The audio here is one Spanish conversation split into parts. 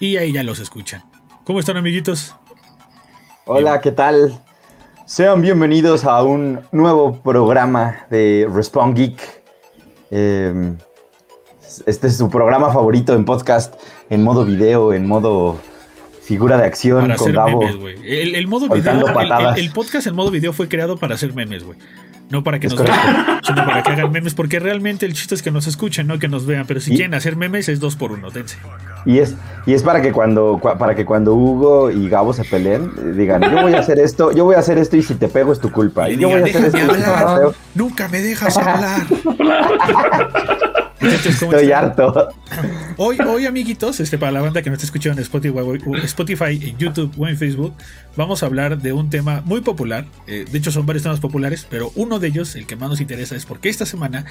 y ahí ya los escuchan. ¿Cómo están amiguitos? Hola, ¿qué tal? Sean bienvenidos a un nuevo programa de Respawn Geek. Em, este es su programa favorito en podcast, en modo video, en modo figura de acción Para con Gabo. memes. El, el modo video, el podcast en modo video fue creado para hacer memes, güey. No para que Es nos para que hagan memes, porque realmente el chiste es que nos escuchen, no que nos vean. Pero si Y- quieren hacer memes, es dos por uno, dense. Y es, y es para que cuando cua- para que cuando Hugo y Gabo se peleen, digan, yo voy a hacer esto, yo voy a hacer esto y si te pego es tu culpa. Y Y yo voy a hacer esto "Déjame y si te hablar". pego, Nunca me dejas hablar. Muchachos, ¿cómo estoy están? harto. Hoy, hoy, amiguitos, este, para la banda que nos está escuchando en Spotify, Spotify, en YouTube o en Facebook, vamos a hablar de un tema muy popular. Eh, de hecho, son varios temas populares, pero uno de ellos, el que más nos interesa, es porque esta semana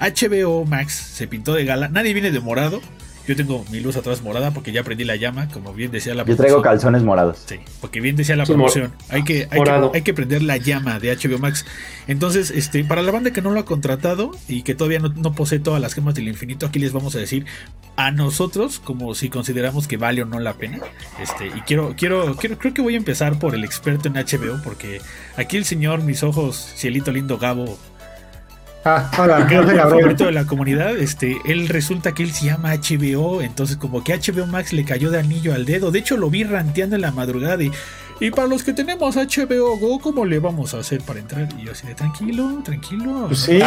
HBO Max se pintó de gala. Nadie viene de morado. Yo tengo mi luz atrás morada porque ya prendí la llama, como bien decía la Yo traigo promoción. calzones morados. Sí, porque bien decía la Sí, promoción. Hay que, hay, que, morado. hay que prender la llama de HBO Max. Entonces, este, para la banda que no lo ha contratado y que todavía no, no posee todas las gemas del infinito, aquí les vamos a decir a nosotros como si consideramos que vale o no la pena. Este, y quiero, quiero, quiero, creo que voy a empezar por el experto en HBO, porque aquí el señor, mis ojos, cielito lindo Gabo, Ah, hola, soy el favorito de la comunidad, este, él resulta que él se llama HBO, entonces como que HBO Max le cayó de anillo al dedo. De hecho, lo vi ranteando en la madrugada de, y para los que tenemos HBO Go, ¿cómo le vamos a hacer para entrar? Y yo así de tranquilo, tranquilo. Pues sí,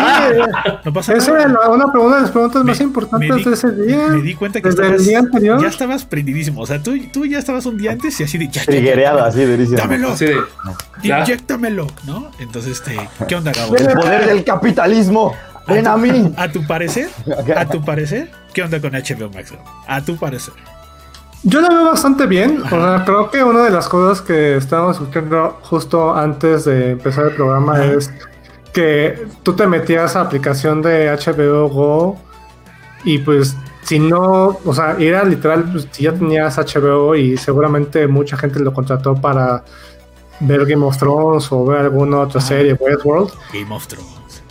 no pasa esa era nada. la- una pregunta de las preguntas Me- más importantes di- de ese día. Me di cuenta que Desde estabas, el día anterior. ya estabas prendidísimo. O sea, tú, tú ya estabas un día antes y así de ya, ya, así durísimo. Dámelo, Así de, ya. inyéctamelo, ¿no? Entonces, este, ¿qué onda, Gabo? El poder del capitalismo. Ven a mí. A tu parecer, a tu parecer, ¿qué onda con HBO Max? A tu parecer. Yo la veo bastante bien. O sea, creo que una de las cosas que estábamos escuchando justo antes de empezar el programa es que tú te metías a la aplicación de HBO Go y pues si no, o sea, era literal, pues, si ya tenías HBO y seguramente mucha gente lo contrató para ver Game of Thrones o ver alguna otra Ajá. serie, Westworld. Game of Thrones.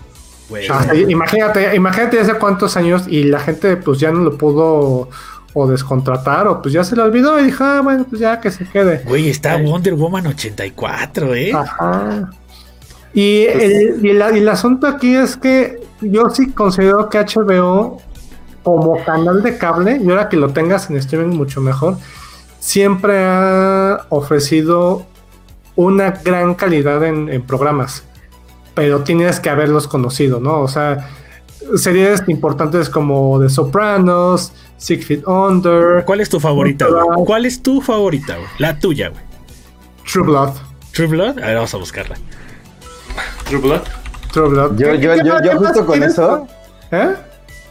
Güey. O sea, imagínate, imagínate hace cuántos años y la gente pues ya no lo pudo o descontratar o pues ya se le olvidó y dijo, ah, bueno, pues ya que se quede. Güey, está Wonder Woman 84, ¿eh? Ajá. Y el, y, el, y el asunto aquí es que yo sí considero que HBO como canal de cable, y ahora que lo tengas en streaming mucho mejor, siempre ha ofrecido una gran calidad en, en programas, pero tienes que haberlos conocido, ¿no? O sea, series importantes como The Sopranos, Six Feet Under, ¿Cuál es tu favorita, güey? ¿Cuál es tu favorita, güey? La tuya, güey. True Blood. True Blood. A ver, vamos a buscarla. True Blood. Yo, ¿Qué- yo, yo, yo más justo con eso, ¿Eh?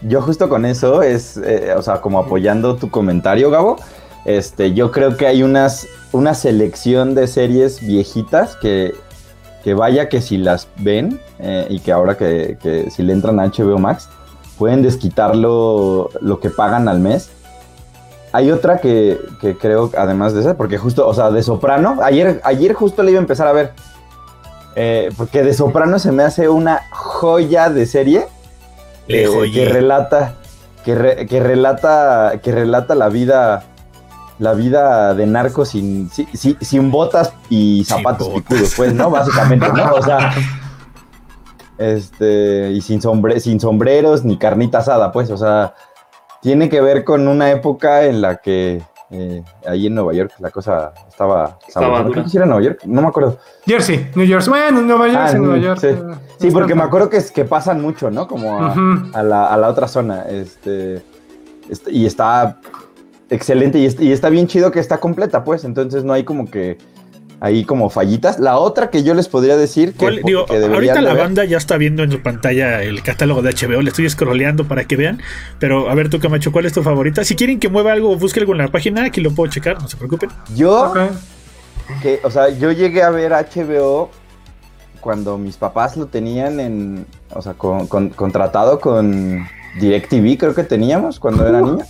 yo justo con eso es, eh, o sea, como apoyando tu comentario, Gabo. Este, yo creo que hay unas, una selección de series viejitas que, que vaya que si las ven eh, y que ahora que, que si le entran a HBO Max, pueden desquitar lo, lo que pagan al mes. Hay otra que, que creo, además de esa, porque justo, o sea, de Soprano, ayer, ayer justo le iba a empezar a ver. Eh, porque de Soprano se me hace una joya de serie Le eh, que relata que, re- que relata que relata la vida la vida de narco sin si- si- sin botas y Sin zapatos botas. picudos pues no básicamente no o sea este y sin sombre sin sombreros ni carnita asada pues o sea tiene que ver con una época en la que eh, ahí en Nueva York la cosa estaba Estaba sabrosa. dura. Creo que sí era Nueva York no me acuerdo Jersey, New Jersey. Bueno, Nueva York, Ah, sí, Nueva York. sí. eh, Sí, porque me acuerdo que, es, que pasan mucho, ¿no? Como a, la, a la otra zona. Este, este, y está excelente y, est- y está bien chido que está completa, pues. Entonces no hay como que ahí como fallitas. La otra que yo les podría decir que, ¿Cuál- digo, que ahorita la ver- banda ya está viendo en su pantalla el catálogo de HBO. Le estoy scrolleando para que vean. Pero a ver, tú, Camacho, ¿cuál es tu favorita? Si quieren que mueva algo o busque algo en la página, aquí lo puedo checar, no se preocupen. Yo, que, o sea, yo llegué a ver HBO cuando mis papás lo tenían en, o sea, con, con- contratado con DirecTV, creo que teníamos cuando era niño.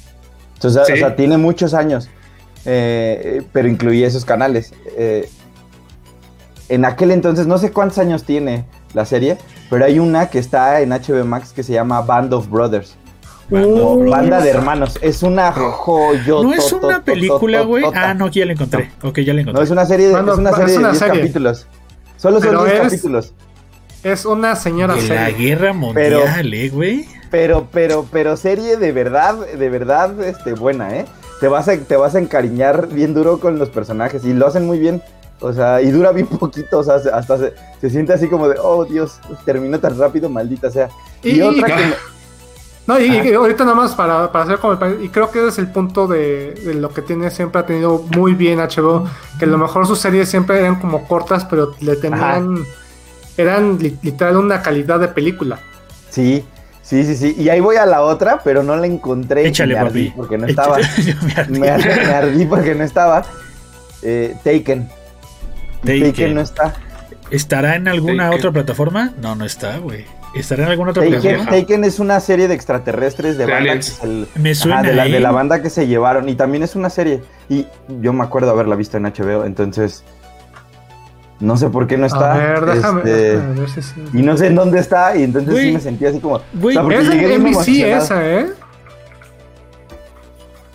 Entonces, Sí. o sea, tiene muchos años, eh, pero incluía esos canales. Eh, en aquel entonces, no sé cuántos años tiene la serie, pero hay una que está en HBO Max que se llama Band of Brothers. Uh, Banda de hermanos. Es una joyo. No es una película, güey. Ah, no, aquí ya la encontré. Ok, ya la No, encontré. es una serie de, No, no, es una es serie de una 10 serie. capítulos. Solo son Pero 10 es- capítulos. Es una señora De la guerra mundial, eh, güey. Pero, pero, pero serie de verdad, de verdad, este, buena, ¿eh? Te vas a, te vas a encariñar bien duro con los personajes y lo hacen muy bien. O sea, y dura bien poquito, o sea, se- hasta se, se siente así como de, oh Dios, terminó tan rápido, maldita sea. Y, Y- otra que... No, y, ahorita nada más para, para hacer como y creo que ese es el punto de, de lo que tiene siempre ha tenido muy bien HBO, que a lo mejor sus series siempre eran como cortas, pero le tenían eran li- literal una calidad de película. Sí, sí, sí, sí. Y ahí voy a la otra, pero no la encontré. Échale, me ardí papi. porque no estaba. Me ardí. me ardí porque no estaba. Eh, Taken. Taken. Taken no está. ¿Estará en alguna Taken. otra plataforma? No, no está, güey. ¿Estará en alguna otra Taken, plataforma? Taken es una serie de extraterrestres de banda que Me suena, de, la, de ¿eh? la banda que se llevaron. Y también es una serie. Y yo me acuerdo haberla visto en HBO, entonces. No sé por qué no está. a ver, déjame, este, déjame ver si sí. y no sé en dónde está. Y entonces sí me sentí así como. Güey, o sea, Es NBC esa, ¿eh?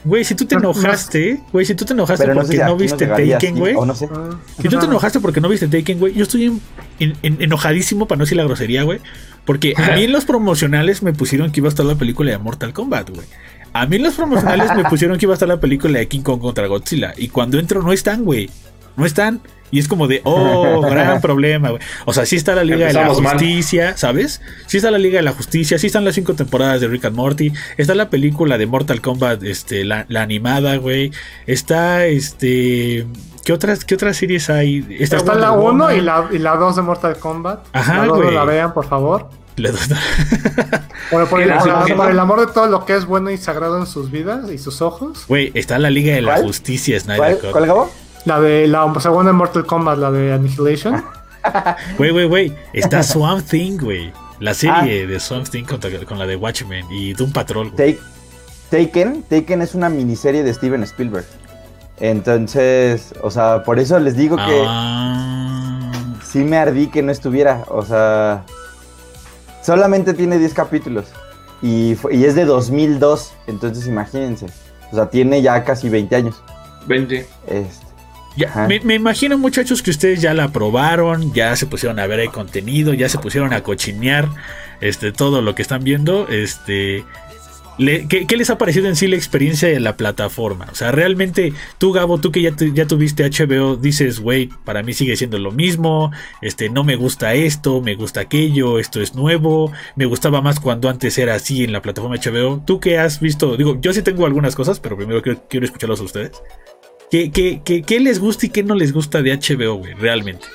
Güey, si tú te No, no. enojaste, güey, si tú te enojaste no porque si no viste Taken, güey. O no sé. Ah, Si tú te no. enojaste porque no viste Taken, güey, yo estoy en- en- en- enojadísimo para no decir la grosería, güey. Porque a mí en los promocionales me pusieron que iba a estar la película de Mortal Kombat, güey. A mí en los promocionales me pusieron que iba a estar la película de King Kong contra Godzilla. Y cuando entro no están, güey. No están. Y es como de, oh, gran problema, güey. O sea, sí está la Liga de la mal. Justicia, ¿sabes? Sí está la Liga de la Justicia, sí están las cinco temporadas de Rick and Morty, está la película de Mortal Kombat, este, la, la animada, güey. Está, este... ¿Qué otras, ¿Qué otras series hay? Está la Wonder 1 y la, y la 2 de Mortal Kombat. Ajá, la la vean, por favor. La dos- Por, por el, Ah, por- el amor de todo lo que es bueno y sagrado en sus vidas y sus ojos. Güey, está la Liga de la ¿Cuál? Justicia, Snyder ¿Cuál. ¿Cuál Gabo? La de la segunda de Mortal Kombat, la de Annihilation. Güey, güey, güey. Está Swamp Thing, güey. La Ah. serie de Swamp Thing con la de Watchmen y Doom Patrol. Take- Taken, Taken es una miniserie de Steven Spielberg. Entonces, o sea, por eso les digo que Ah. sí me ardí que no estuviera. O sea, solamente tiene 10 capítulos. Y, fue- y es de 2002. Entonces, imagínense. O sea, tiene ya casi 20 años. 20. Este, Ya, me, me imagino, muchachos, que ustedes ya la probaron, ya se pusieron a ver el contenido, ya se pusieron a cochinear este, todo lo que están viendo. Este, le- ¿qué, qué les ha parecido en sí la experiencia de la plataforma? O sea, realmente tú, Gabo, tú que ya, tu- ya tuviste HBO, dices, güey, para mí sigue siendo lo mismo, este, no me gusta esto, me gusta aquello, esto es nuevo, me gustaba más cuando antes era así en la plataforma HBO. ¿Tú qué has visto? Digo, yo sí tengo algunas cosas, pero primero quiero, quiero escucharlos a ustedes. ¿Qué, qué, qué, qué les gusta y qué no les gusta de HBO, güey? Realmente.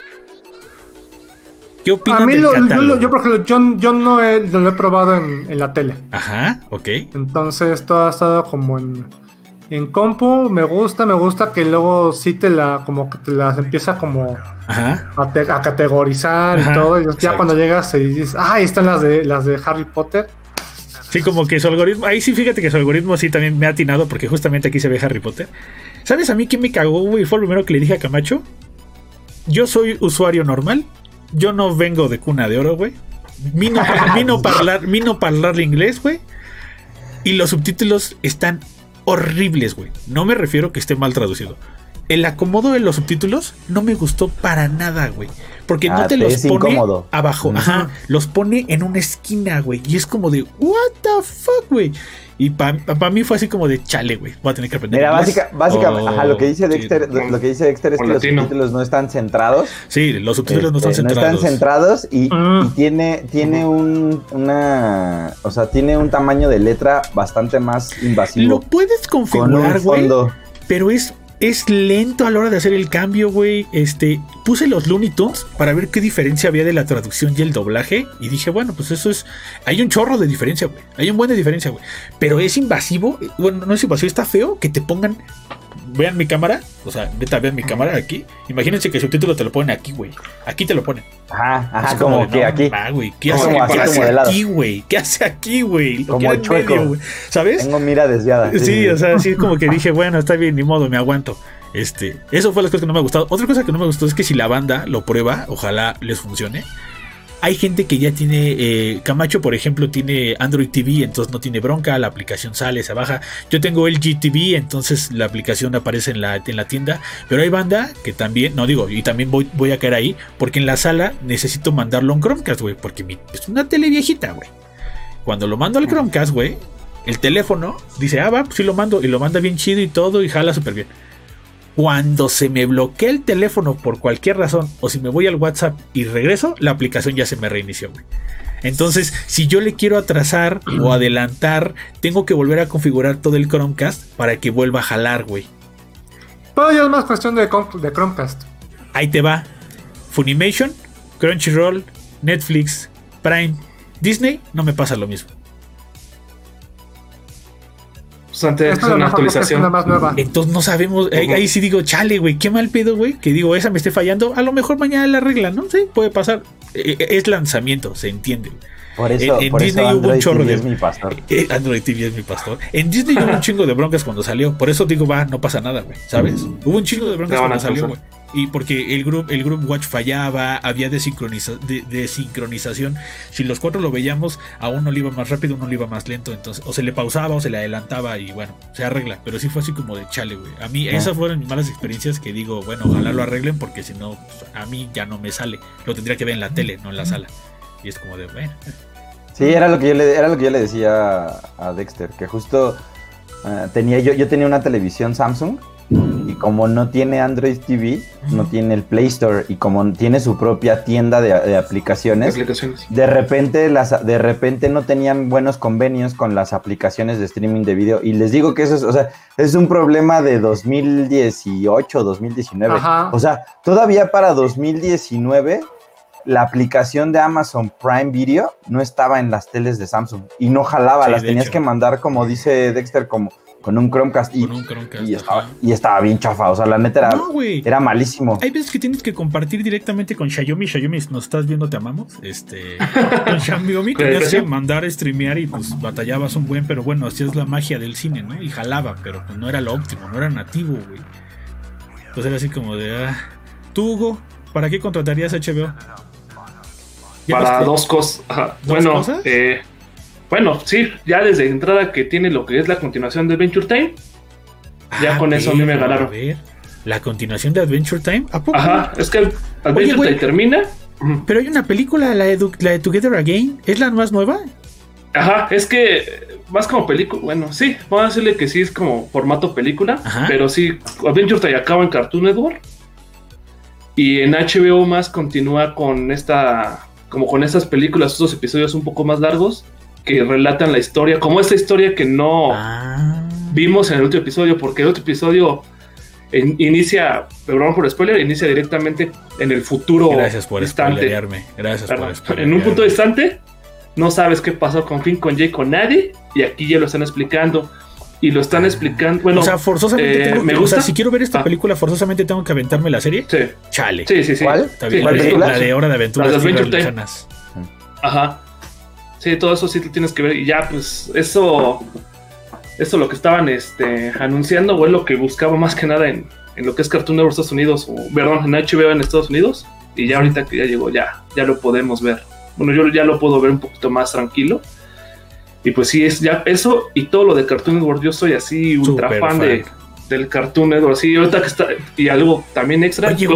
¿Qué opinan A mí, del lo, yo, lo- yo, por ejemplo, yo, yo no he- lo he probado en, en la tele. Ajá, ok. Entonces todo ha estado como en, en compu. Me gusta, me gusta que luego sí te la, como que te las empieza como Ajá. a, te- a categorizar Ajá, y todo. Y ya exacto. cuando llegas y dices, ah, ahí están las de las de Harry Potter. Sí, como que su algoritmo. Ahí sí, fíjate que su algoritmo sí también me ha atinado porque justamente aquí se ve Harry Potter. ¿Sabes a mí qué me cagó, güey? Fue lo primero que le dije a Camacho. Yo soy usuario normal. Yo no vengo de cuna de oro, güey. Vino, vino parlar, vino parlar inglés, güey. Y los subtítulos están horribles, güey. No me refiero que esté mal traducido. El acomodo de los subtítulos no me gustó para nada, güey. Porque no Ah, te te los pone incómodo. abajo. Ajá. Los pone en una esquina, güey. Y es como de, what the fuck, güey. Y para mí fue así como de chale, güey. Voy a tener que aprender. Mira, inglés. básica, básicamente, Oh, lo que dice sí. Dexter, lo, lo que dice Dexter es que los subtítulos no están centrados. Sí, los subtítulos no están Este, centrados. centrados y, Mm. y tiene, tiene un una o sea, tiene un tamaño de letra bastante más Lo invasivo. puedes Con configurar, güey. Pero es, es lento a la hora de hacer el cambio, güey. Este, puse los Looney Tunes para ver qué diferencia había de la traducción y el doblaje. Y dije, bueno, pues eso es. Hay un chorro de diferencia, güey. Hay un buen de diferencia, güey. Pero es invasivo. eh, Bueno, no es invasivo, está feo que te pongan. Vean mi cámara. O sea, neta, vean mi cámara aquí. Imagínense que el subtítulo te lo ponen aquí, güey. Aquí te lo ponen. Ajá, ajá, como, de, que no, aquí. ma, güey, ¿Qué Como hace, así, qué como hace aquí, güey? ¿Qué hace aquí, güey? Como en chueco. medio. ¿Sabes? Tengo mira desviada. Sí, o sea, así como que dije, bueno, está bien, ni modo, me aguanto. Este, eso fue las cosas que no me ha gustado. Otra cosa que no me gustó es que si la banda lo prueba, ojalá les funcione. Hay gente que ya tiene, eh, Camacho por ejemplo tiene Android TV, entonces no tiene bronca, la aplicación sale, se baja. Yo tengo LG TV, entonces la aplicación aparece en la, en la tienda, pero hay banda que también, no digo, y también voy, voy a caer ahí, porque en la sala necesito mandarlo a un Chromecast, güey, porque mi, es una tele viejita, güey. Cuando lo mando al Chromecast, güey, el teléfono dice, ah, va, pues sí lo mando, y lo manda bien chido y todo, y jala súper bien. Cuando se me bloquea el teléfono por cualquier razón, o si me voy al WhatsApp y regreso, la aplicación ya se me reinició, güey. Entonces, si yo le quiero atrasar o adelantar, tengo que volver a configurar todo el Chromecast para que vuelva a jalar, güey. Todo ya es más cuestión de, de Chromecast. Ahí te va. Funimation, Crunchyroll, Netflix, Prime, Disney, no me pasa lo mismo. Pues antes es una actualización. Es más nueva. Entonces no sabemos. Ahí, ahí sí digo, chale, güey, qué mal pedo, güey. Que digo, esa me esté fallando. A lo mejor mañana la arreglan, ¿no? Sí, puede pasar. Eh, eh, Es lanzamiento, se entiende. Por eso, En- en por Disney eso hubo un Android chorro TV de- es mi pastor. Eh, Android TV es mi pastor. En Disney hubo un chingo de broncas cuando salió. Por eso digo, va, no pasa nada, güey. ¿Sabes? Hubo un chingo de broncas cuando salió, güey. Y porque el group, el group watch fallaba, había desincroniza- de- desincronización. Si los cuatro lo veíamos, a uno le iba más rápido, a uno le iba más lento. Entonces, o se le pausaba o se le adelantaba y bueno, se arregla. Pero sí fue así como de chale, güey. A mí, esas fueron mis malas experiencias que digo, bueno, ojalá lo arreglen porque si no, pues, a mí ya no me sale. Lo tendría que ver en la tele, no en la sala. Y es como de, bueno. Sí, era lo que yo le, era lo que yo le decía a Dexter, que justo eh, tenía yo, yo tenía una televisión Samsung y como no tiene Android TV, no tiene el Play Store y como tiene su propia tienda de, de aplicaciones, aplicaciones. de repente las de repente no tenían buenos convenios con las aplicaciones de streaming de video y les digo que eso es, o sea, es un problema de 2018, 2019. Ajá. O sea, todavía para 2019 la aplicación de Amazon Prime Video no estaba en las teles de Samsung y no jalaba, Sí, las tenías hecho. que mandar como dice Dexter como con un Chromecast y, Con un Chromecast, y estaba, y estaba bien chafa, o sea, la neta era, No, güey. era malísimo. Hay veces que tienes que compartir directamente con Xiaomi. Xiaomi, nos estás viendo, te amamos. Este, con Xiaomi tenías que mandar a streamear y pues batallabas un buen, pero bueno, así es la magia del cine, ¿no? Y jalaba, pero pues, no era lo óptimo, no era nativo, güey. Pues era así como de, ah, tú, Hugo, ¿para qué contratarías HBO? ¿Ya Para dos cosas. Ajá. ¿Dos Bueno, cosas? eh, bueno, sí, ya desde entrada que tiene lo que es la continuación de Adventure Time. ya con eso a mí me ganaron. Ah, a ver, la continuación de Adventure Time, ¿a poco? Ajá, es que Adventure. Time termina. Pero hay una película, la de, la de Together Again, ¿es la más nueva? Ajá, es que más como película, bueno, sí, vamos a decirle que sí es como formato película, Ajá. pero sí, Adventure Time acaba en Cartoon Network y en HBO más continúa con esta, como con estas películas, estos episodios un poco más largos que relatan la historia, como esta historia que no Ah. vimos en el último episodio, porque el otro episodio inicia, perdón por spoiler, inicia directamente en el futuro Gracias por distante. spoilerearme. Gracias por spoilerearme. en un punto distante, no sabes qué pasó con Finn, con Jay, con nadie, y aquí ya lo están explicando. Y lo están explicando. Bueno, o sea, forzosamente eh, tengo que, me o gusta. sea, si quiero ver esta Ah. película, forzosamente tengo que aventarme la serie. sí, Chale. sí, sí, sí. ¿Cuál? Está bien. ¿Cuál la, de, película? la de Hora de Aventuras. La de Adventure. Lejanas. Ajá. Sí, todo eso sí lo tienes que ver. Y ya, pues, eso. Eso lo que estaban este, anunciando, o es lo que buscaba más que nada en, en lo que es Cartoon Network Estados Unidos, o perdón, en HBO en Estados Unidos. Y ya ahorita que ya llegó, ya, ya lo podemos ver. Bueno, yo ya lo puedo ver un poquito más tranquilo. Y pues sí, es ya eso y todo lo de Cartoon Network. Yo soy así ultra fan, de. Del Cartoon Network. Sí, ahorita que está. Y algo también extra, Oye.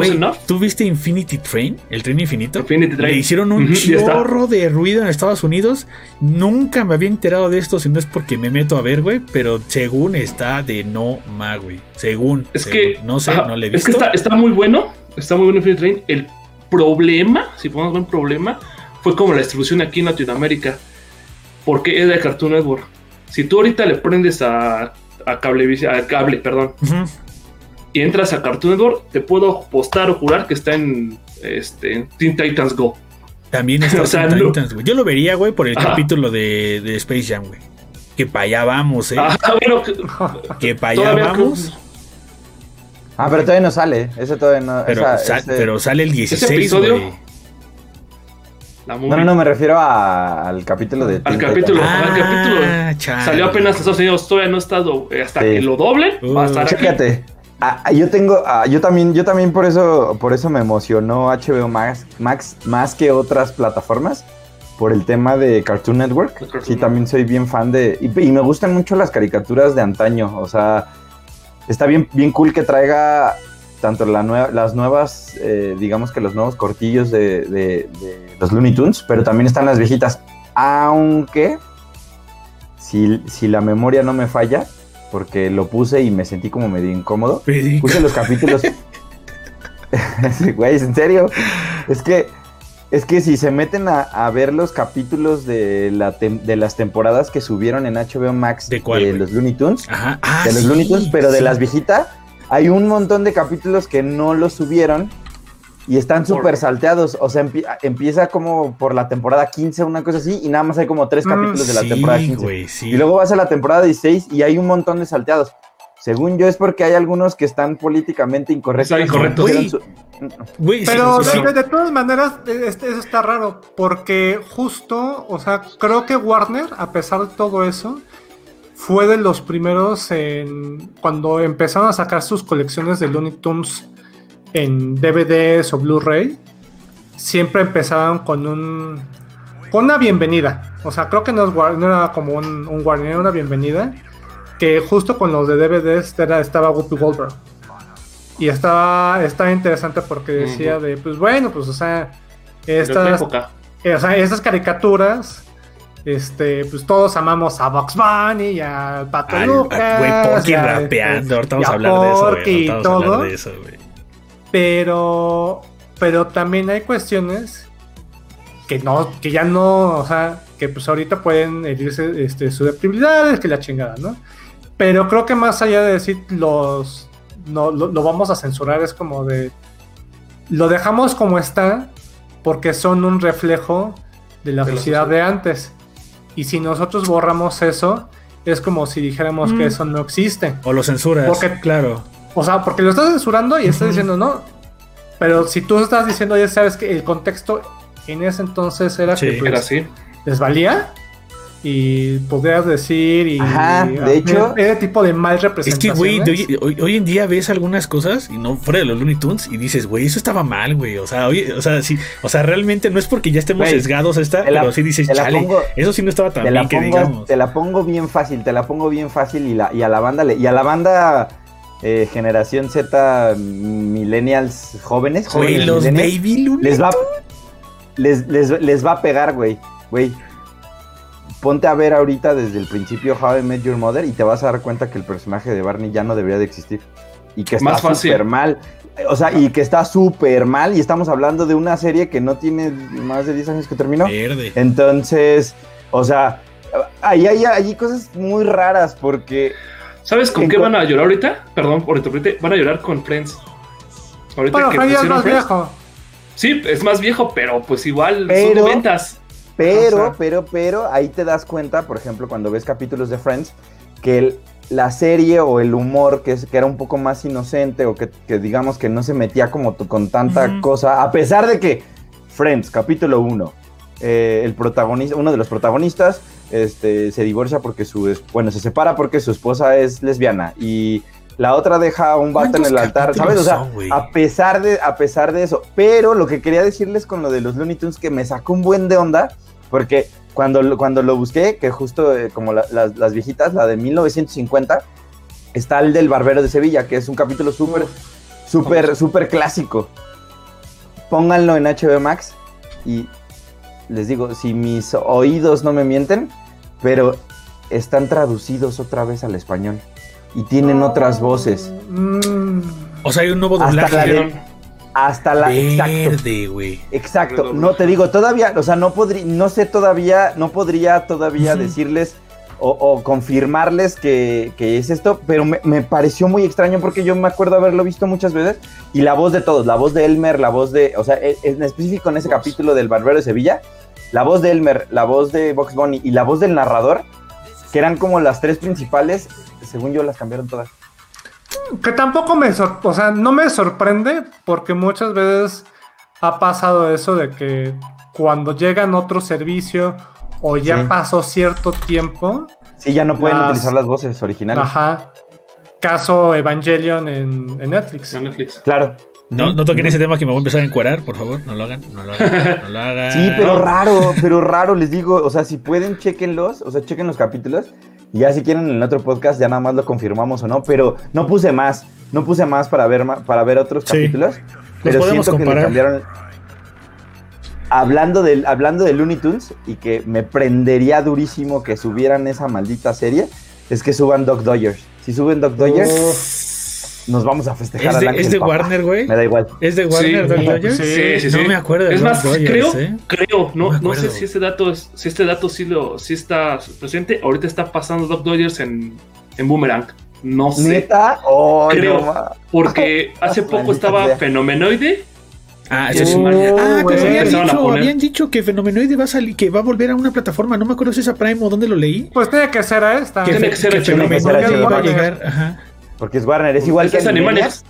¿tú viste Infinity Train? ¿El tren infinito? Infinity Train. Le hicieron un ya está. chorro de ruido en Estados Unidos. Nunca me había enterado de esto, si no es porque me meto a ver, güey. Pero según está de no ma, güey. Según. Es según. que. No sé, ajá, no le he Es que visto. está, está muy bueno. Está muy bueno Infinity Train. El problema, si podemos ver un problema, fue como la distribución aquí en Latinoamérica. Porque es de Cartoon Network. Si tú ahorita le prendes a, a cable, a cable, perdón, y entras a Cartoon Network, te puedo apostar o jurar que está en, este, en Teen Titans Go. También está O sea, Teen no- Titans, güey. Yo lo vería, güey, por el Ajá. capítulo de, de Space Jam, güey. Que para allá vamos, eh. Ah, bueno, que- que para allá vamos. Ah, pero todavía no sale, ese todavía no. Pero, esa- ese- pero sale el 16, episodio? güey. La No, movie no, no, me refiero a- al capítulo de. Al Teen capítulo. Al capítulo. chale. Salió apenas en Estados Unidos, todavía no ha estado. eh, Hasta Sí. que lo doble, va a Uh, aquí. Chécate. Ah, yo tengo, ah, yo también, yo también por eso, por eso me emocionó HBO Max, Max más que otras plataformas, por el tema de Cartoon Network. Cartoon sí, también soy bien fan de, y, y me gustan mucho las caricaturas de antaño, o sea, está bien, bien cool que traiga tanto la nue- las nuevas, eh, digamos que los nuevos cortillos de, de- de los Looney Tunes, pero también están las viejitas, aunque si, si la memoria no me falla, porque lo puse y me sentí como medio incómodo, puse los capítulos. Güey, en serio. Es que, es que si se meten a, a ver los capítulos de, la de las temporadas que subieron en HBO Max ¿De cuál, los Looney Tunes, Ajá. Ah, de los sí, Looney Tunes, pero de las viejitas, hay un montón de capítulos que no los subieron y están súper salteados. O sea, empie- empieza como por la temporada 15, una cosa así, y nada más hay como tres Mm, capítulos de la Sí, temporada 15. güey, sí. Y luego vas a la temporada 16 y hay un montón de salteados. Según yo es porque hay algunos que están políticamente incorrectos. Están incorrectos. Hicieron su- Pero sí, sí. de, de todas maneras, este, eso está raro, porque justo, o sea, creo que Warner, a pesar de todo eso, fue de los primeros en cuando empezaron a sacar sus colecciones de Looney Tunes en DVDs o Blu-ray, siempre empezaban con un con una bienvenida. O sea, creo que no, es War- no era como un, un era una bienvenida. Que justo con los de DVDs era, estaba Whoopi Goldberg. Y estaba, estaba interesante porque decía de, pues bueno, pues o sea, estas, eh, o sea, estas caricaturas, este, pues todos amamos a Box Bunny y a Pato Al- Lucas. a- Güey, Porky a, rapeando. Ahorita y vamos a a hablar de eso, Porky güey. y Ahorita vamos a todo. hablar de eso, güey. Pero, pero también hay cuestiones que no, que ya no, o sea, que pues ahorita pueden herirse este, susceptibilidades, que la chingada, ¿no? Pero creo que más allá de decir los, no, lo, lo vamos a censurar, es como de, lo dejamos como está porque son un reflejo de la De la sociedad sociedad. de antes. Y si nosotros borramos eso, es como si dijéramos que Mm. eso no existe. O lo censuras. Porque- claro. O sea, porque lo estás censurando y estás Ujú. diciendo no. Pero si tú estás diciendo, ya sabes que el contexto en ese entonces era Sí. que pues, Era así. les valía y podrías decir y Ajá, de hecho- ese tipo de mal Es que, güey, hoy, hoy- hoy en día ves algunas cosas y no fuera de los Looney Tunes y dices, güey, eso estaba mal, güey. O sea, oye, o sea, sí, o sea, realmente no es porque ya estemos Güey, sesgados a esta, la- pero sí dices, chale, pongo- eso sí no estaba tan te, bien la que pongo, digamos. te la pongo bien fácil, te la pongo bien fácil y, la, y a la banda le- y a la banda eh, generación Z millennials jóvenes, Güey, jóvenes los millennials, Baby Looney les va les, les, les va a pegar, güey. Güey. Ponte a ver ahorita desde el principio How I Met Your Mother y te vas a dar cuenta que el personaje de Barney ya no debería de existir. Y que está Más fácil. súper mal. O sea, y que está súper mal. Y estamos hablando de una serie que no tiene más de 10 años que terminó. Verde. Entonces, o sea, ahí hay, hay cosas muy raras porque ¿Sabes con qué van a llorar ahorita? Perdón por interrumpirte. Van a llorar con Friends. Ahorita Bueno, que es pusieron más Friends. viejo. Sí, es más viejo, pero pues igual Pero- son noventas. Pero, O sea. pero, pero, ahí te das cuenta, por ejemplo, cuando ves capítulos de Friends, que el- la serie o el humor que, es, que era un poco más inocente o que, que digamos que no se metía como con tanta cosa, a pesar de que Friends, capítulo 1, el protagonista, uno de los protagonistas este, se divorcia porque su, bueno, se separa porque su esposa es lesbiana y la otra deja un vato en ¿Cuántos el altar, ¿sabes? O sea, son, a pesar de, a pesar de eso. Pero lo que quería decirles con lo de los Looney Tunes que me sacó un buen de onda, porque cuando, lo- cuando lo busqué, que justo eh, como la- las, las viejitas, la de 1950, está el del Barbero de Sevilla, que es un capítulo súper, súper, súper clásico. Pónganlo en HBO Max y les digo, si mis oídos no me mienten, pero están traducidos otra vez al español y tienen otras voces. Mm, O sea, hay un nuevo Hasta doblaje. la de- Hasta la... Exacto. Verde, güey. Exacto, no te digo, todavía, o sea, no podría, no sé todavía, no podría todavía decirles o, o confirmarles que, que es esto, pero me, me pareció muy extraño porque yo me acuerdo haberlo visto muchas veces y la voz de todos, la voz de Elmer, la voz de, o sea, e- en específico en ese capítulo del Barbero de Sevilla, la voz de Elmer, la voz de Box Bunny y la voz del narrador, que eran como las tres principales, según yo las cambiaron todas. que tampoco me sor- o sea, no me sorprende porque muchas veces ha pasado eso de que cuando llegan otro servicio o ya Sí. pasó cierto tiempo, Sí, ya no pueden Las- utilizar las voces originales. ajá, caso Evangelion en, en Netflix. En Netflix. Claro. No, no toquen ese tema que me voy a empezar a encuerar, por favor. No lo hagan, no lo hagan, no lo hagan. Sí, pero raro, pero raro, les digo. O sea, si pueden, chequenlos. O sea, chequen los capítulos. Y ya si quieren en el otro podcast, ya nada más lo confirmamos o no. Pero no puse más. No puse más para ver, para ver otros Sí. capítulos. Pero podemos siento que le cambiaron. Hablando del, hablando de Looney Tunes y que me prendería durísimo que subieran esa maldita serie, es que suban Doc Dodgers. Si suben Doc Dodgers, nos vamos a festejar Es al de, Ángel es de. Warner, güey. Me da igual. Es de Warner, Sí. Doc Dodgers. Sí, Sí, sí, No me acuerdo de Es más, Dodgers, creo, ¿eh? creo, no, No sé si este dato es, si este dato sí lo, sí está presente. Ahorita está pasando Doc Dodgers en, en Boomerang. No sé. ¿Neta? Oh, Creo. no. Porque hace poco estaba. Fenomenoide. Ah, ese sí. Oh, Ah, pero habían a dicho, habían dicho que Fenomenoide va a salir, que va a volver a una plataforma. No me acuerdo si es a Prime o dónde lo leí. Pues tiene que ser a esta. Que, Tiene que ser HBO. Fenomenoide va a llegar. Ajá. Porque es Warner, es igual que es Animaniacs.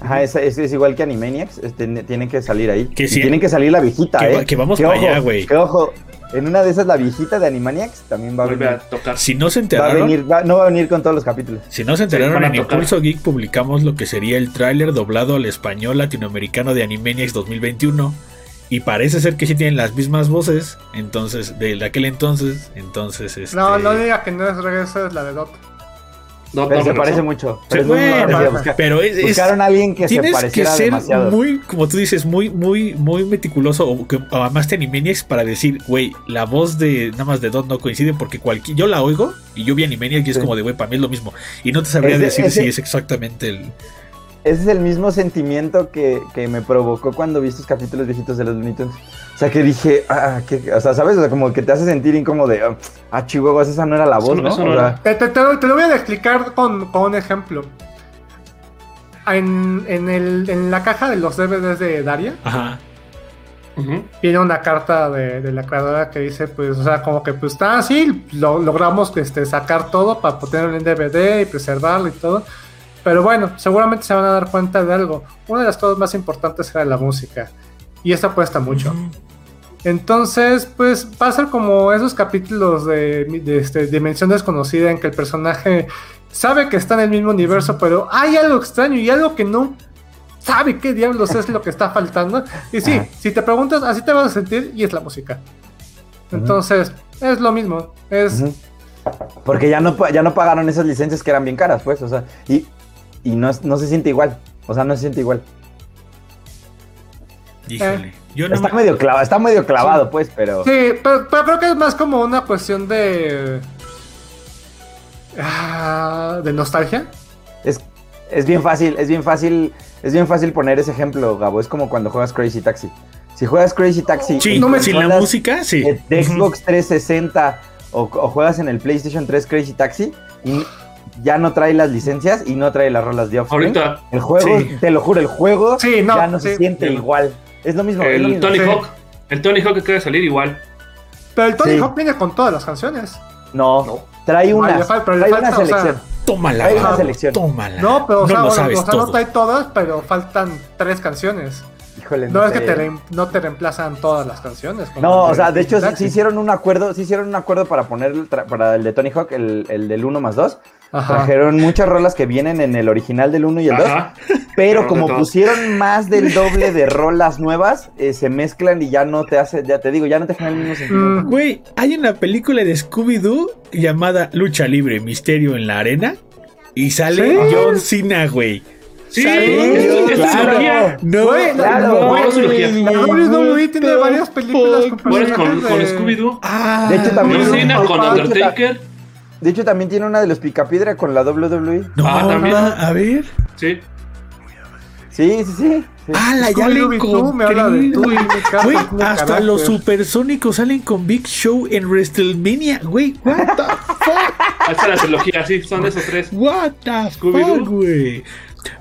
Ajá, es, es- es igual que Animaniacs, este, ne- tienen que salir ahí. Que sí. tienen que salir la viejita, Que ¿eh? que vamos Que para ojo, allá, güey. Que ojo, en una de esas la viejita de Animaniacs también va a Vuelve venir. a tocar. Si no se Va a enteraron, venir, va- no va a venir con todos los capítulos. si no se enteraron a en. Impulso Geek publicamos lo que sería el tráiler doblado al español latinoamericano de Animaniacs 2021 y parece ser que sí tienen las mismas voces, entonces de aquel entonces, entonces este No, no diga que no es regreso, es la de Doc. No, Pero no, se no, parece mucho. Pero es muy bueno, parecida. Busca- pero es, es- buscaron a alguien que se tienes que pareciera ser demasiado. muy, como tú dices, muy, muy, muy meticuloso o que o además de Animaniacs para decir, güey, la voz de nada más de Don no coincide porque cualquier, yo la oigo y yo vi Animaniacs y es Sí. como de, güey, para mí es lo mismo y no te sabría decir si es exactamente el Ese es el mismo sentimiento que, que me provocó cuando vi estos capítulos viejitos de los Looney Tunes. O sea, que dije, ah, que, o sea, ¿sabes? O sea, como que te hace sentir incómodo de, ah, chihuahuas, esa no era la voz, no- ¿no? eso no O sea, era. Te, te- te- te lo voy a explicar con, con un ejemplo. En, en, el, en la caja de los DVDs de Daria Ajá. Viene una carta de, de la creadora que dice, pues, o sea, como que pues está así, lo, logramos este, sacar todo para ponerlo en DVD y preservarlo y todo. Pero bueno, seguramente se van a dar cuenta de algo. Una de las cosas más importantes era la música. Y esto cuesta mucho. Entonces, pues va a ser como esos capítulos de, de este, Dimensión Desconocida en que el personaje sabe que está en el mismo universo, pero hay algo extraño y algo que no sabe qué diablos es lo que está faltando. Y sí, Ajá. si te preguntas, así te vas a sentir y es la música. Entonces, es lo mismo. Es. Porque ya no, ya no pagaron esas licencias que eran bien caras, pues, o sea, y, y no, se siente igual. O sea, no se siente igual. Híjole. Yo no Está me- medio, clava, está medio clavado, pues, pero... Sí, pero, pero creo que es más como una cuestión de. ah, de nostalgia. Es, es bien fácil, es bien fácil, es bien fácil poner ese ejemplo, Gabo. Es como cuando juegas Crazy Taxi. Si juegas Crazy Taxi Sí, no me- sin la música, sí. de. Xbox 360 o, o juegas en el PlayStation 3 Crazy Taxi y ya no trae las licencias y no trae las rolas de Offspring. Ahorita El juego, Sí. te lo juro, el juego Sí, no, ya no se sí. siente igual. Es lo mismo, lo el mismo. Tony sí. Hawk. El Tony Hawk que acaba de salir igual. Pero el Tony Sí. Hawk viene con todas las canciones. No, No. trae una, trae falta, una o sea, selección. Tómala, una Gabo, selección. Tómala. No, pero o sea, lo o- sabes o sea, no trae todas, pero faltan tres canciones. Híjole, No es que te, re- no te reemplazan todas las canciones. No, o sea, de hecho sí, hicieron un acuerdo, sí hicieron un acuerdo para poner para el de Tony Hawk, el, el del 1 más 2. Ajá. Trajeron muchas rolas que vienen en el original del 1 y el 2, Ajá. pero Pero como pusieron más del doble de rolas nuevas, eh, se mezclan y ya no te hace, ya te digo, ya no te generan el mismo sentido. Mm. Güey, hay una película de Scooby-Doo llamada Lucha Libre, Misterio en la Arena. Y sale ¿Sí? John Cena, güey. Sí, ¿Sale? es claro. trilogía. No, Güey, claro. no, Güey, es WWE tiene varias películas con con, con Scooby-Doo. Ah, De hecho, también- John Cena con Undertaker. De hecho, también tiene una de los Picapiedra con la WWE. No, Ah, también. a ver. Sí. Sí, sí, sí. sí. Ah, la ya le encontré. Güey, hasta carácter. los supersónicos salen con Big Show en WrestleMania. Güey, what the fuck? Ahí está la trilogía, sí, son de esos tres. What the fuck, güey.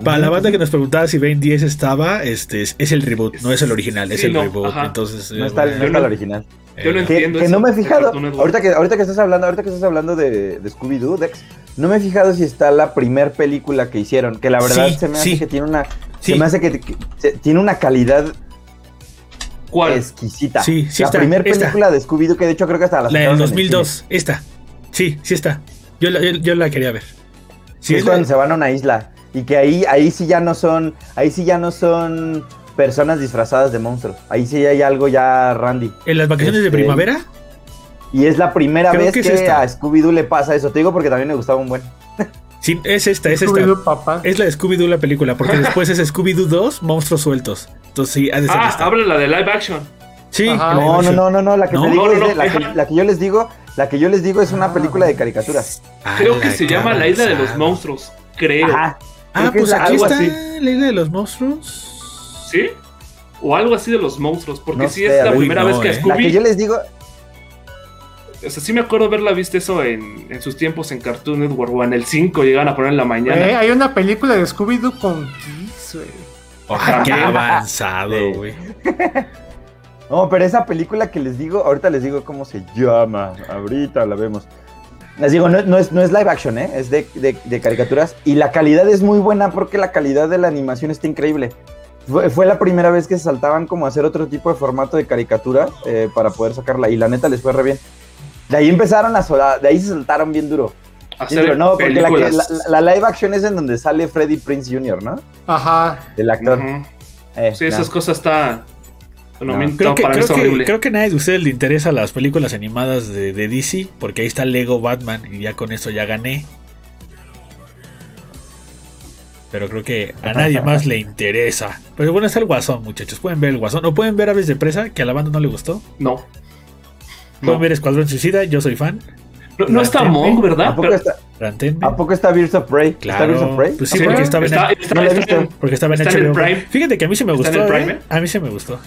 Para la banda que nos preguntaba si Ben 10 estaba, este es, es el reboot, no es el original, es Sí, el no, reboot. ajá. Entonces, No eh, está, no está el original. Yo no eh, Que, entiendo que eso no me he fijado. Ahorita que, ahorita que estás hablando, ahorita que estás hablando de, de Scooby-Doo, Dex, no me he fijado si está la primer película que hicieron. Que la verdad Sí, se me hace sí. que tiene una. Sí. Se me hace que, que- se- tiene una calidad ¿Cuál? exquisita. Sí, sí la primera esta. película de Scooby-Doo, que de hecho creo que hasta la La del sacaron en el 2002, esta. Sí, sí está. Yo la, yo, yo la quería ver. Sí, es es la- cuando se van a una isla. Y que ahí, ahí sí ya no son, ahí sí ya no son personas disfrazadas de monstruos. Ahí sí hay algo ya randy. en las vacaciones de Este, primavera. Y es la primera Creo vez que es esta. a Scooby-Doo le pasa eso. Te digo porque también me gustaba un buen. Sí, es esta, es esta. Papá. Es la de Scooby-Doo la película, porque después es Scooby-Doo 2, monstruos sueltos. Entonces sí, ha de ser Ah, esta. habla la de live action. Sí, Ajá. No, no, no, no, no, la que No, te digo no, es no, de- la, que, no. la que yo les digo, la que yo les digo es una película de caricaturas. Ah, Creo que se llama La Isla de los. Monstruos. Creo. Ajá. Ah, pues es aquí algo está así. la isla de los monstruos. ¿Sí? O algo así de los monstruos. Porque No sí sé, es la ver. primera vez que eh. La que Scooby. yo les digo, O sea, sí me acuerdo haberla visto eso en, en sus tiempos en Cartoon Network o en el 5 llegaban a poner en la mañana. Eh, hay una película de Scooby-Doo con Kiss, güey. Ah, qué avanzado, güey. No, pero esa película que les digo, ahorita les digo cómo se llama. Ahorita la vemos. Les digo, no, no es, no es live action, ¿eh? es de, de- de caricaturas. Y la calidad es muy buena porque la calidad de la animación está increíble. Fue, fue la primera vez que se saltaban como a hacer otro tipo de formato de caricatura eh, para poder sacarla. Y la neta les fue re bien. De ahí empezaron a solar, de ahí se saltaron bien duro. Hacer duro. No, porque la, que- películas. la- la live action es en donde sale Freddie Prince Jr., ¿no? Ajá. El actor. Eh, Sí, no. esas cosas está. A No. Creo que, creo, que, creo que a nadie de ustedes le interesa las películas animadas de, de DC, porque ahí está Lego Batman y ya con eso ya gané. Pero creo que a nadie más le interesa. Pero bueno, está el Guasón, muchachos. Pueden ver el Guasón. O pueden ver Aves de Presa, que a la banda no le gustó. No. Pueden No, ver Escuadrón Suicida, yo soy fan. no, no está. Monk, ¿A ¿verdad? poco, Pero- está, Rantenme. ¿A poco está Birds of Prey? ¿Está Birds of Claro. Prey? Pues sí, porque estaba en, está, está- No la he está visto. en- porque estaba en está en el. Prime. Fíjate que a mí sí me ¿Está en gustó. ¿eh? A mí sí me gustó.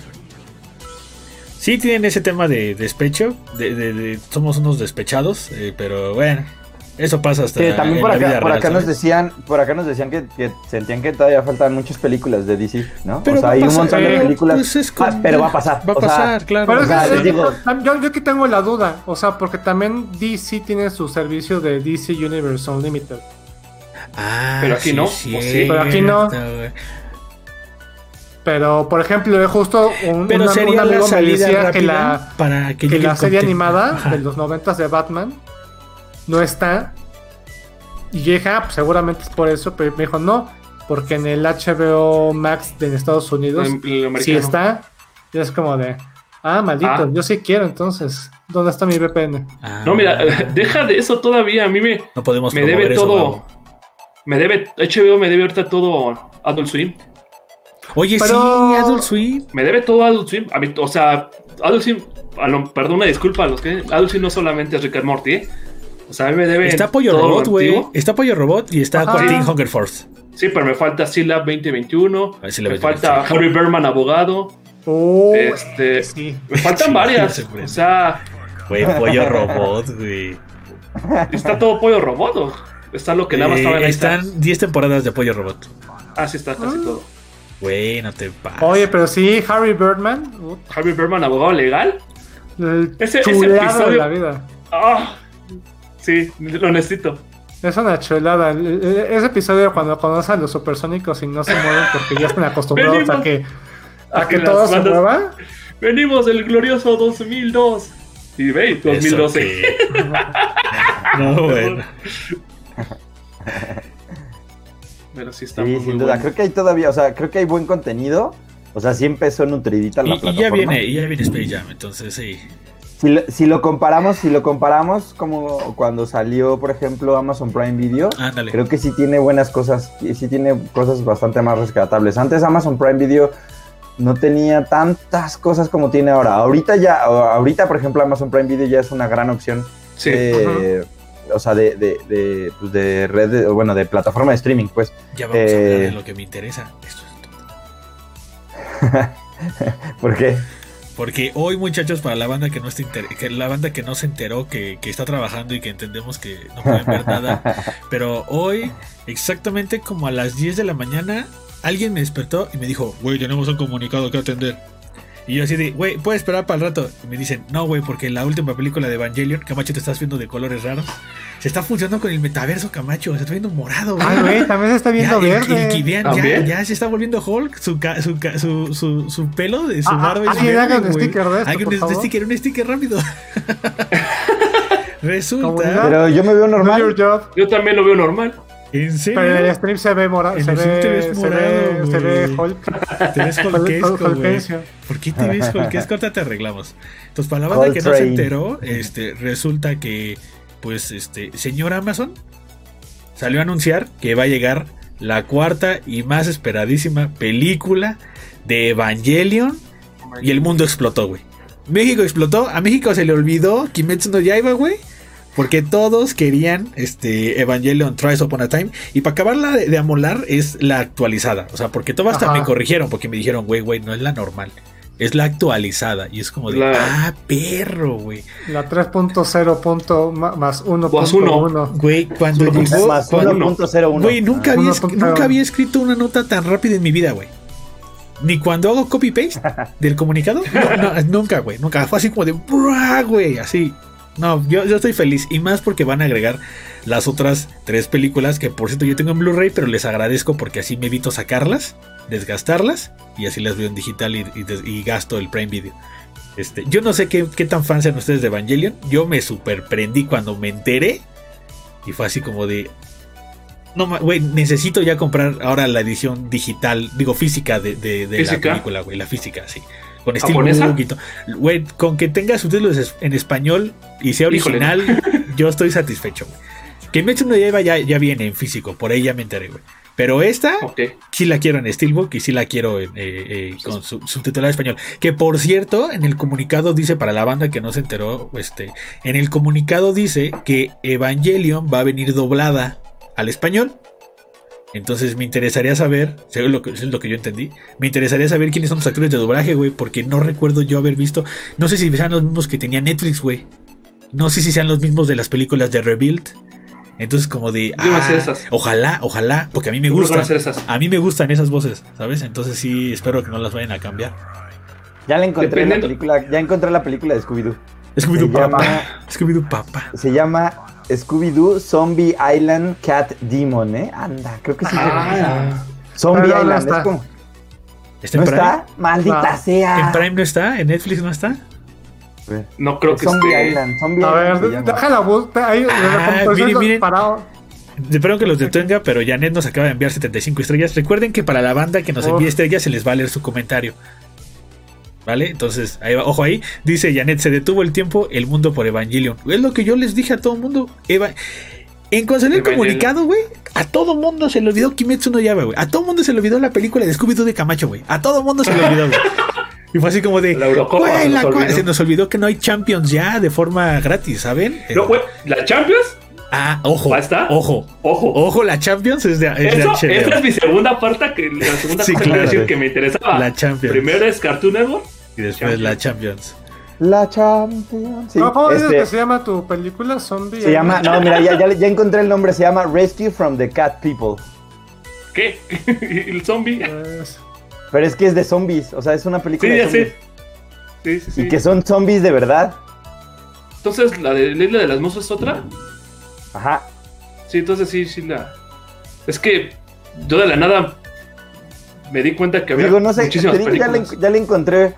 Sí tienen ese tema de despecho, de, de- de- somos unos despechados, eh, pero bueno, eso pasa hasta Sí, también en por la acá, vida por real, acá nos decían, por acá nos decían que, que sentían que todavía faltan muchas películas de DC, ¿no? Pero o sea, hay un montón de pero, películas. pues, es Ah, pero va a pasar. Va a o sea, pasar, claro. Pero o es sea, que- digo- yo, yo aquí tengo la duda, o sea, porque también DC tiene su servicio de DC Universe Unlimited. Ah, Pero aquí sí, no, es ¿o sí? Pero aquí no. Pero, por ejemplo, justo un, Pero una- un sería la amigo me decía que la, para que, la serie animada Ajá. de los noventas de Batman no está. Y yo dije, ah, pues seguramente es por eso, pero me dijo, no, porque en el HBO Max de Estados Unidos sí está. Y es como de, ah, maldito, Ah. yo sí quiero, entonces, ¿dónde está mi VPN? Ah, No, mira, deja de eso todavía. A mí me, no podemos me debe eso, todo. Me debe. HBO me debe ahorita todo Adult Swim. Oye, Pero- sí, Adult Swim. Me debe todo Adult Swim. A mí, o sea, Adult Swim. a lo- perdón, una disculpa a los que. Adult Swim no solamente es Rick and Morty, ¿eh? O sea, a mí me debe. Está Pollo Robot, güey. Está Pollo Robot y está Ajá. Quentin Sí. Hunger Force. Sí, pero me falta Syllab 2021. Ah, Syllab me 2021. falta Harry Berman, abogado. Oh, Este. sí. Me faltan Sí, varias. O sea, Güey, Pollo Robot, güey. está todo pollo robot. ¿o? Está lo que nada más Eh, estaba en están 10 temporadas de Pollo Robot. Ah, sí, está casi Ah. todo. Güey, no te pases. Oye, pero sí, Harry Birdman, uh, Harry Berman, abogado legal. el Ese- ese chulada de episodio- la vida. Ah, sí, lo necesito. Es una chulada. El- el- Ese episodio cuando conocen a los supersónicos y no se mueven porque ya están acostumbrados a Venimos que, a a que que todo se mueva. Venimos del glorioso 2002. Y ve, Eso 2012. que- No, bueno. Pero sí está Sí, muy, sin muy duda. bueno. Creo que hay todavía, o sea, creo que hay buen contenido. O sea, sí empezó nutridita la Y, y plataforma. ya viene, y ya viene Space Jam, entonces sí. Si lo, si lo comparamos, si lo comparamos como cuando salió, por ejemplo, Amazon Prime Video, Ándale. creo que sí tiene buenas cosas, y sí tiene cosas bastante más rescatables. Antes Amazon Prime Video no tenía tantas cosas como tiene ahora. Ahorita ya, ahorita por ejemplo Amazon Prime Video ya es una gran opción. Sí. de- O sea, de, de, de, pues, de red, de- bueno, de plataforma de streaming, pues. Ya vamos a hablar eh, de lo que me interesa. Esto es todo. Porque Porque hoy, muchachos, para la banda que no está que la banda que no se enteró que, que está trabajando y que entendemos que no pueden ver nada, pero hoy, exactamente como a las 10 de la mañana, alguien me despertó y me dijo, güey, tenemos un comunicado que atender. Y yo así de, güey, ¿puedes esperar para el rato? Y me dicen, no, güey, porque la última película de Evangelion, Camacho, te estás viendo de colores raros, se está funcionando con el metaverso, Camacho, se está viendo morado, güey. Ay, güey, también se está viendo Ya, el- verde. el Kibian ya, ya se está volviendo Hulk, su, ca- su, ca- su, su, su pelo de su Ah, barba ah, es alguien verde, haga un güey. sticker de esto, Hagan por un favor. sticker, un sticker rápido. Resulta. Pero yo me veo normal. Yo también lo veo normal. ¿En serio? Pero en el stream se ve morado. En Se el stream te ve, ves se morado, ve, se ve. Hulk. Te ves Hulk- holquesco, güey. ¿Por qué te ves holquesco? Ahorita te arreglamos. Entonces, para la banda que no se enteró, este, resulta que, pues, este, señor Amazon salió a anunciar que va a llegar la cuarta y más esperadísima película de Evangelion y el mundo explotó, güey. México explotó, a México se le olvidó Kimetsu no Yaiba, güey. Porque todos querían este Evangelion Tries Upon a Time. Y para acabarla de, de amolar es la actualizada. O sea, porque todo hasta Ajá. me corrigieron. Porque me dijeron, güey, güey, no es la normal. Es la actualizada. Y es como de, La- ah, perro, güey. La 3.0 punto ma- más 1.1. Más uno. Güey, cuando llegó. Más cuando- 1.01. Güey, nunca, Ah. había, nunca había escrito una nota tan rápida en mi vida, güey. Ni cuando hago copy-paste del comunicado. No, no, nunca, güey. Nunca. Fue así como de, güey. Así. No, yo, yo estoy feliz. Y más porque van a agregar las otras tres películas que, por cierto, yo tengo en Blu-ray, pero les agradezco porque así me evito sacarlas, desgastarlas y así las veo en digital y, y gasto el Prime Video. Este, yo no sé qué, qué tan fans sean ustedes de Evangelion. Yo me superprendí cuando me enteré. Y fue así como de. No, güey, necesito ya comprar ahora la edición digital, digo física de, de- de la película, güey, la física, sí. Con todo. Güey, con que tenga subtítulos en español y sea Híjole, original, yo estoy satisfecho, güey. Que Metsu no Yaiba ya, ya viene en físico, por ahí ya me enteré, güey. Pero esta sí la quiero en Steelbook y sí la quiero en, eh, eh, con su, subtitulada en español. Que por cierto, en el comunicado dice, para la banda que no se enteró, este, en el comunicado dice que Evangelion va a venir doblada al español. Entonces me interesaría saber, según lo que, es lo que yo entendí, me interesaría saber quiénes son los actores de doblaje, güey, porque no recuerdo yo haber visto, no sé si sean los mismos que tenía Netflix, güey. No sé si sean los mismos de las películas de Rebuild. Entonces como de, ah, esas. ojalá, ojalá, porque a mí me van a mí me gustan esas voces, ¿sabes? Entonces sí, espero que no las vayan a cambiar. Ya la encontré en la película, ya encontré la película de Scooby-Doo. Scooby-Doo Papa. Scooby-Doo Papa. Se llama Scooby-Doo Zombie Island Cat Demon, ¿eh? Anda, creo que sí. Ah, Zombie Pero no Island, está. es como. ¿Está ¿No en Prime? está? Maldita No. sea. ¿En Prime no está? ¿En Netflix no está? no creo que Zombie esté. Island, Zombie A Island. ver, déjala buscar. Ahí, Ah, miren, parado. Espero que los detenga, pero Janet nos acaba de enviar 75 estrellas. Recuerden que para la banda que nos envíe estrellas se les va a leer su comentario. ¿Vale? Entonces, ahí va, ojo ahí. Dice Janet, se detuvo el tiempo, el mundo por Evangelion. Es lo que yo les dije a todo el mundo. Eva- en cuanto salió el comunicado, güey, a todo mundo se le olvidó Kimetsu no Yaiba, güey. A todo mundo se le olvidó la película de Scooby-Doo de Camacho, güey. A todo mundo se le olvidó, güey. Y fue así como de... La Eurocopa güey, se la nos olvidó. se nos olvidó que no hay Champions ya de forma gratis, ¿saben? No, güey, ¿la Champions? Ah, ojo. Ojo. Ojo. Ojo, la Champions es de, es de Eso, HBO. esa es mi segunda parte, que la segunda Sí, a claro. decir que me interesaba. La Champions. Primero es Cartoon Network. Y después la Champions. La Champions. Sí, No, ¿Cómo dices este, que se llama tu película? Zombie. se llama, no, mira, ya, ya, ya encontré el nombre, se llama Rescue from the Cat People. ¿Qué? el zombie. Pues, Pero es que es de zombies, o sea, es una película Sí, de ya zombies. sé. Sí, sí, sí. Y que son zombies de verdad. Entonces, ¿la de la isla de las musas es otra? Ajá. Sí, entonces sí, sí la. Es que yo de la nada me di cuenta que había Digo, no sé, te muchísimas digo, ya, le, películas. ya le encontré.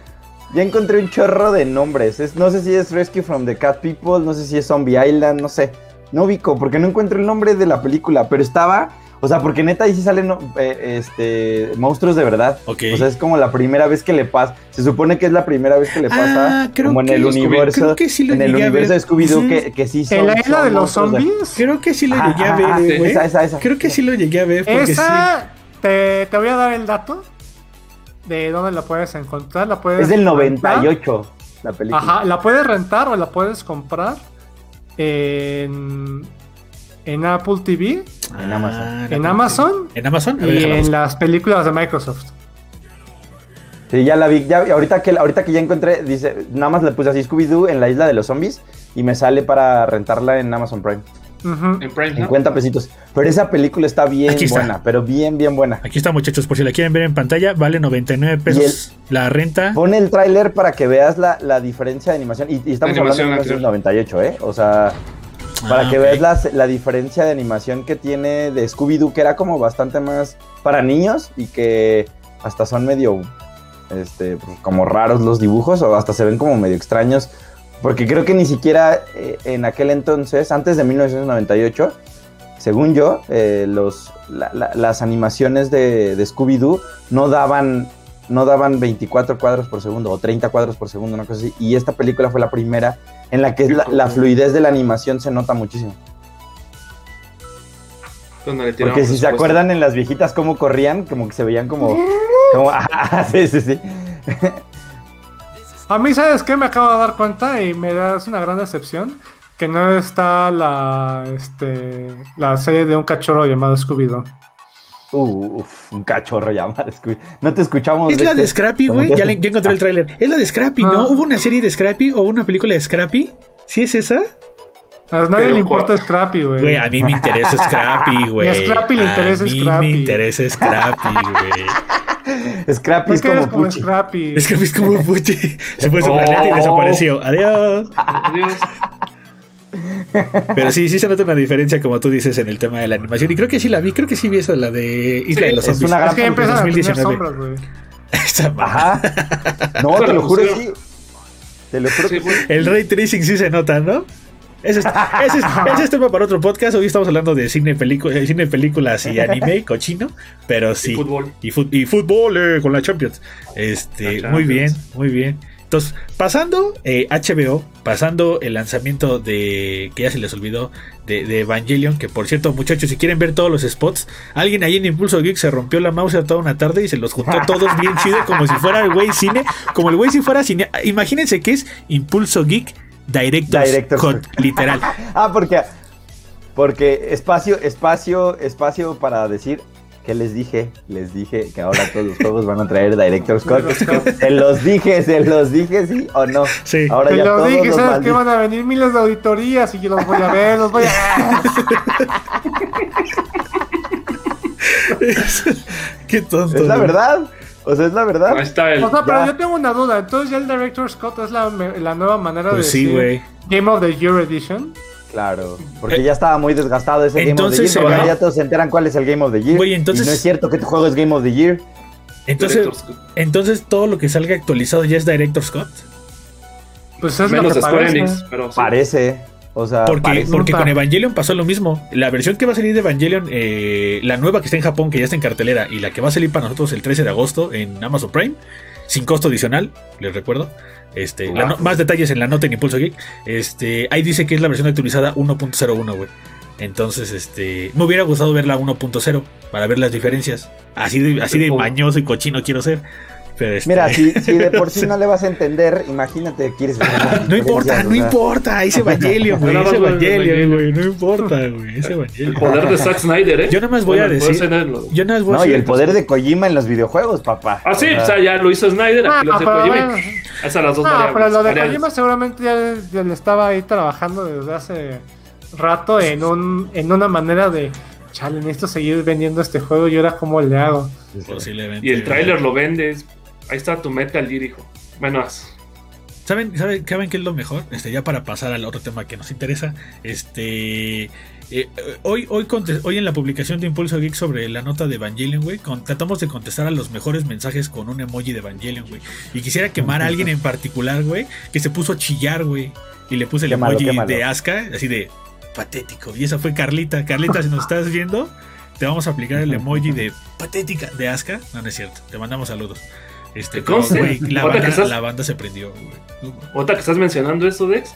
Ya encontré un chorro de nombres. Es- no sé si es Rescue from the Cat People, no sé si es Zombie Island, no sé. No ubico, porque no encuentro el nombre de la película, pero estaba. O sea, porque neta ahí sí salen eh, este, monstruos de verdad. Ok. O sea, es como la primera vez que le pasa. Se supone que es la primera vez que le pasa. Ah, creo como en que- el universo. creo que sí lo en el llegué a universo ver. de Scooby-Doo, que, que sí son. ¿En la isla son de los zombies? Creo que sí lo Ajá, llegué a ajá, ver, güey. esa, esa, esa. Creo que sí lo llegué a ver. Porque sí. Esa, te, te voy a dar el dato de dónde la puedes encontrar. La puedes Es del rentar. 98, la película. Ajá, la puedes rentar o la puedes comprar en, en Apple TV, En Amazon. Ah, en Amazon En Amazon. Y en las películas de Microsoft. Sí, ya la vi. Ya, ahorita, que, ahorita que ya encontré, dice, nada más le puse así Scooby-Doo en la isla de los zombies y me sale para rentarla en Amazon Prime. Ujú. En Prime, ¿no? 50 pesitos. Pero esa película está bien Aquí está. buena, pero bien, bien buena. Aquí está, muchachos. Por si la quieren ver en pantalla, vale 99 pesos la renta. Pon el tráiler para que veas la, la diferencia de animación. Y, y estamos La hablando de animación 1998, ¿eh? O sea, para Ah, que veas la, la diferencia de animación que tiene de Scooby-Doo, que era como bastante más para niños y que hasta son medio, este, pues, como raros los dibujos o hasta se ven como medio extraños. Porque creo que ni siquiera eh, en aquel entonces, antes de 1998, según yo, eh, los, la- la- las animaciones de, de Scooby-Doo no daban, no daban 24 cuadros por segundo o 30 cuadros por segundo, una cosa así. Y esta película fue la primera en la que la, la fluidez de la animación se nota muchísimo. Porque si se acuerdan en las viejitas cómo corrían, como que se veían como... como ah, sí, sí, sí. A mí, ¿sabes qué? Me acabo de dar cuenta y me da es una gran decepción que no está la, este, la serie de un cachorro llamado Scooby-Doo. Uh, uf, un cachorro llamado Scooby. No te escuchamos. Es la de Dexter. Scrappy, güey. Ya, le- ya encontré el tráiler. Es la de Scrappy, ¿no? Ah. ¿Hubo una serie de Scrappy o una película de Scrappy? ¿Sí es esa? A nadie Pero, le importa Scrappy, Güey, güey. a mí me interesa Scrappy, güey. a Scrappy le interesa A mí Scrappy. me interesa Scrappy, güey. Scrappy ¿Por es como como Puchi. Scrappy? Scrappy es como un puche. Se fue super y desapareció. Adiós. Adiós. Pero sí, sí se nota una diferencia, como tú dices, en el tema de la animación. Y creo que sí la vi. Creo que sí vi esa, la de Isla Sí, de los es Zombies. una gran Es que a tener 2019. sombras. Esa. Ajá. No, te lo juro, sí. Te lo juro Sí, que. El ray tracing sí se nota, ¿no? Ese es, ese es- ese es tema para otro podcast. Hoy estamos hablando de cine, película, eh, cine películas y anime, cochino. Pero sí. Y fútbol. Y, fut- y fútbol eh, con la Champions. Este, La muy bien, muy bien. Entonces, pasando eh, HBO, pasando el lanzamiento de, que ya se les olvidó, de, de Evangelion, que por cierto, muchachos, si quieren ver todos los spots, alguien ahí en Impulso Geek se rompió la mouse toda una tarde y se los juntó todos bien chido, como si fuera el güey cine, como el güey si fuera cine. Imagínense que es Impulso Geek Director's Director's Cut, literal. Ah, porque, porque espacio, espacio, espacio para decir que les dije, les dije que ahora todos los juegos van a traer Director's Cut. Se los dije, se los dije, sí o no. Sí. Ahora ya lo todos dije, los ¿sabes qué? malditos- Van a venir miles de auditorías y yo los voy a ver, los voy a Qué tonto. Es la verdad. O sea, es la verdad. Ahí está el. O sea, pero Ya. yo tengo una duda. Entonces, ya el Director's Cut es la, la nueva manera Pues de sí, decir güey. Game of the Year Edition. Claro, porque ya estaba muy desgastado ese Game of the Eh, Entonces Year. porque ya todos se enteran cuál es el Game of the Year. Güey, entonces- Y no es cierto que tu juego es Game of the Year. Entonces, entonces todo lo que salga actualizado ya es Director's Cut. Pues es Menos lo que Square parece. Enix, pero sí. Parece. O sea, Porque, con Evangelion pasó lo mismo. La versión que va a salir de Evangelion, eh, la nueva que está en Japón, que ya está en cartelera, y la que va a salir para nosotros el 13 de agosto en Amazon Prime, sin costo adicional, les recuerdo. Este, no- más detalles en la nota en Impulso Geek. Este, ahí dice que es la versión actualizada 1.01, güey. Entonces, este, me hubiera gustado ver la 1.0 para ver las diferencias. Así de, así de Oh. mañoso y cochino quiero ser. Pero este, Mira, si, si de por sí no le vas a entender, imagínate, quieres ver las No importa, no importa, es Evangelion, güey, Nada es más ver Evangelion, Evangelion. güey, no importa, güey, es El Evangelion. poder de Zack Snyder, ¿eh? Yo nada más voy a Bueno, decir- Yo nada más voy a No, y decir- el poder de Kojima en los videojuegos, papá. Ah, sí, O sea, o sea, ya lo hizo Snyder, Ah, aquí lo hace pero Kojima. bueno. Las dos No, variables. pero lo de variables. Kojima seguramente ya, ya le estaba ahí trabajando desde hace rato en un en una manera de chale, necesito seguir vendiendo este juego y ahora cómo le hago. Posiblemente. Y el tráiler lo vendes. Ahí está tu Metal Gear, hijo. Bueno, ¿Saben, saben, ¿Saben qué es lo mejor? Este, ya para pasar al otro tema que nos interesa. Este. eh, hoy, hoy, hoy en la publicación de Impulso Geek sobre la nota de Evangelion, güey, tratamos de contestar a los mejores mensajes con un emoji de Evangelion, güey. Y quisiera quemar a alguien en particular, güey, que se puso a chillar, güey. Y le puse el emoji de Aska, así de patético. Y esa fue Carlita. Carlita, si nos estás viendo, te vamos a aplicar el emoji de patética de Aska. No, no es cierto. Te mandamos saludos. Este, pero, güey, la, banda, estás- la banda se prendió, güey. Ahorita que estás mencionando eso, Dex,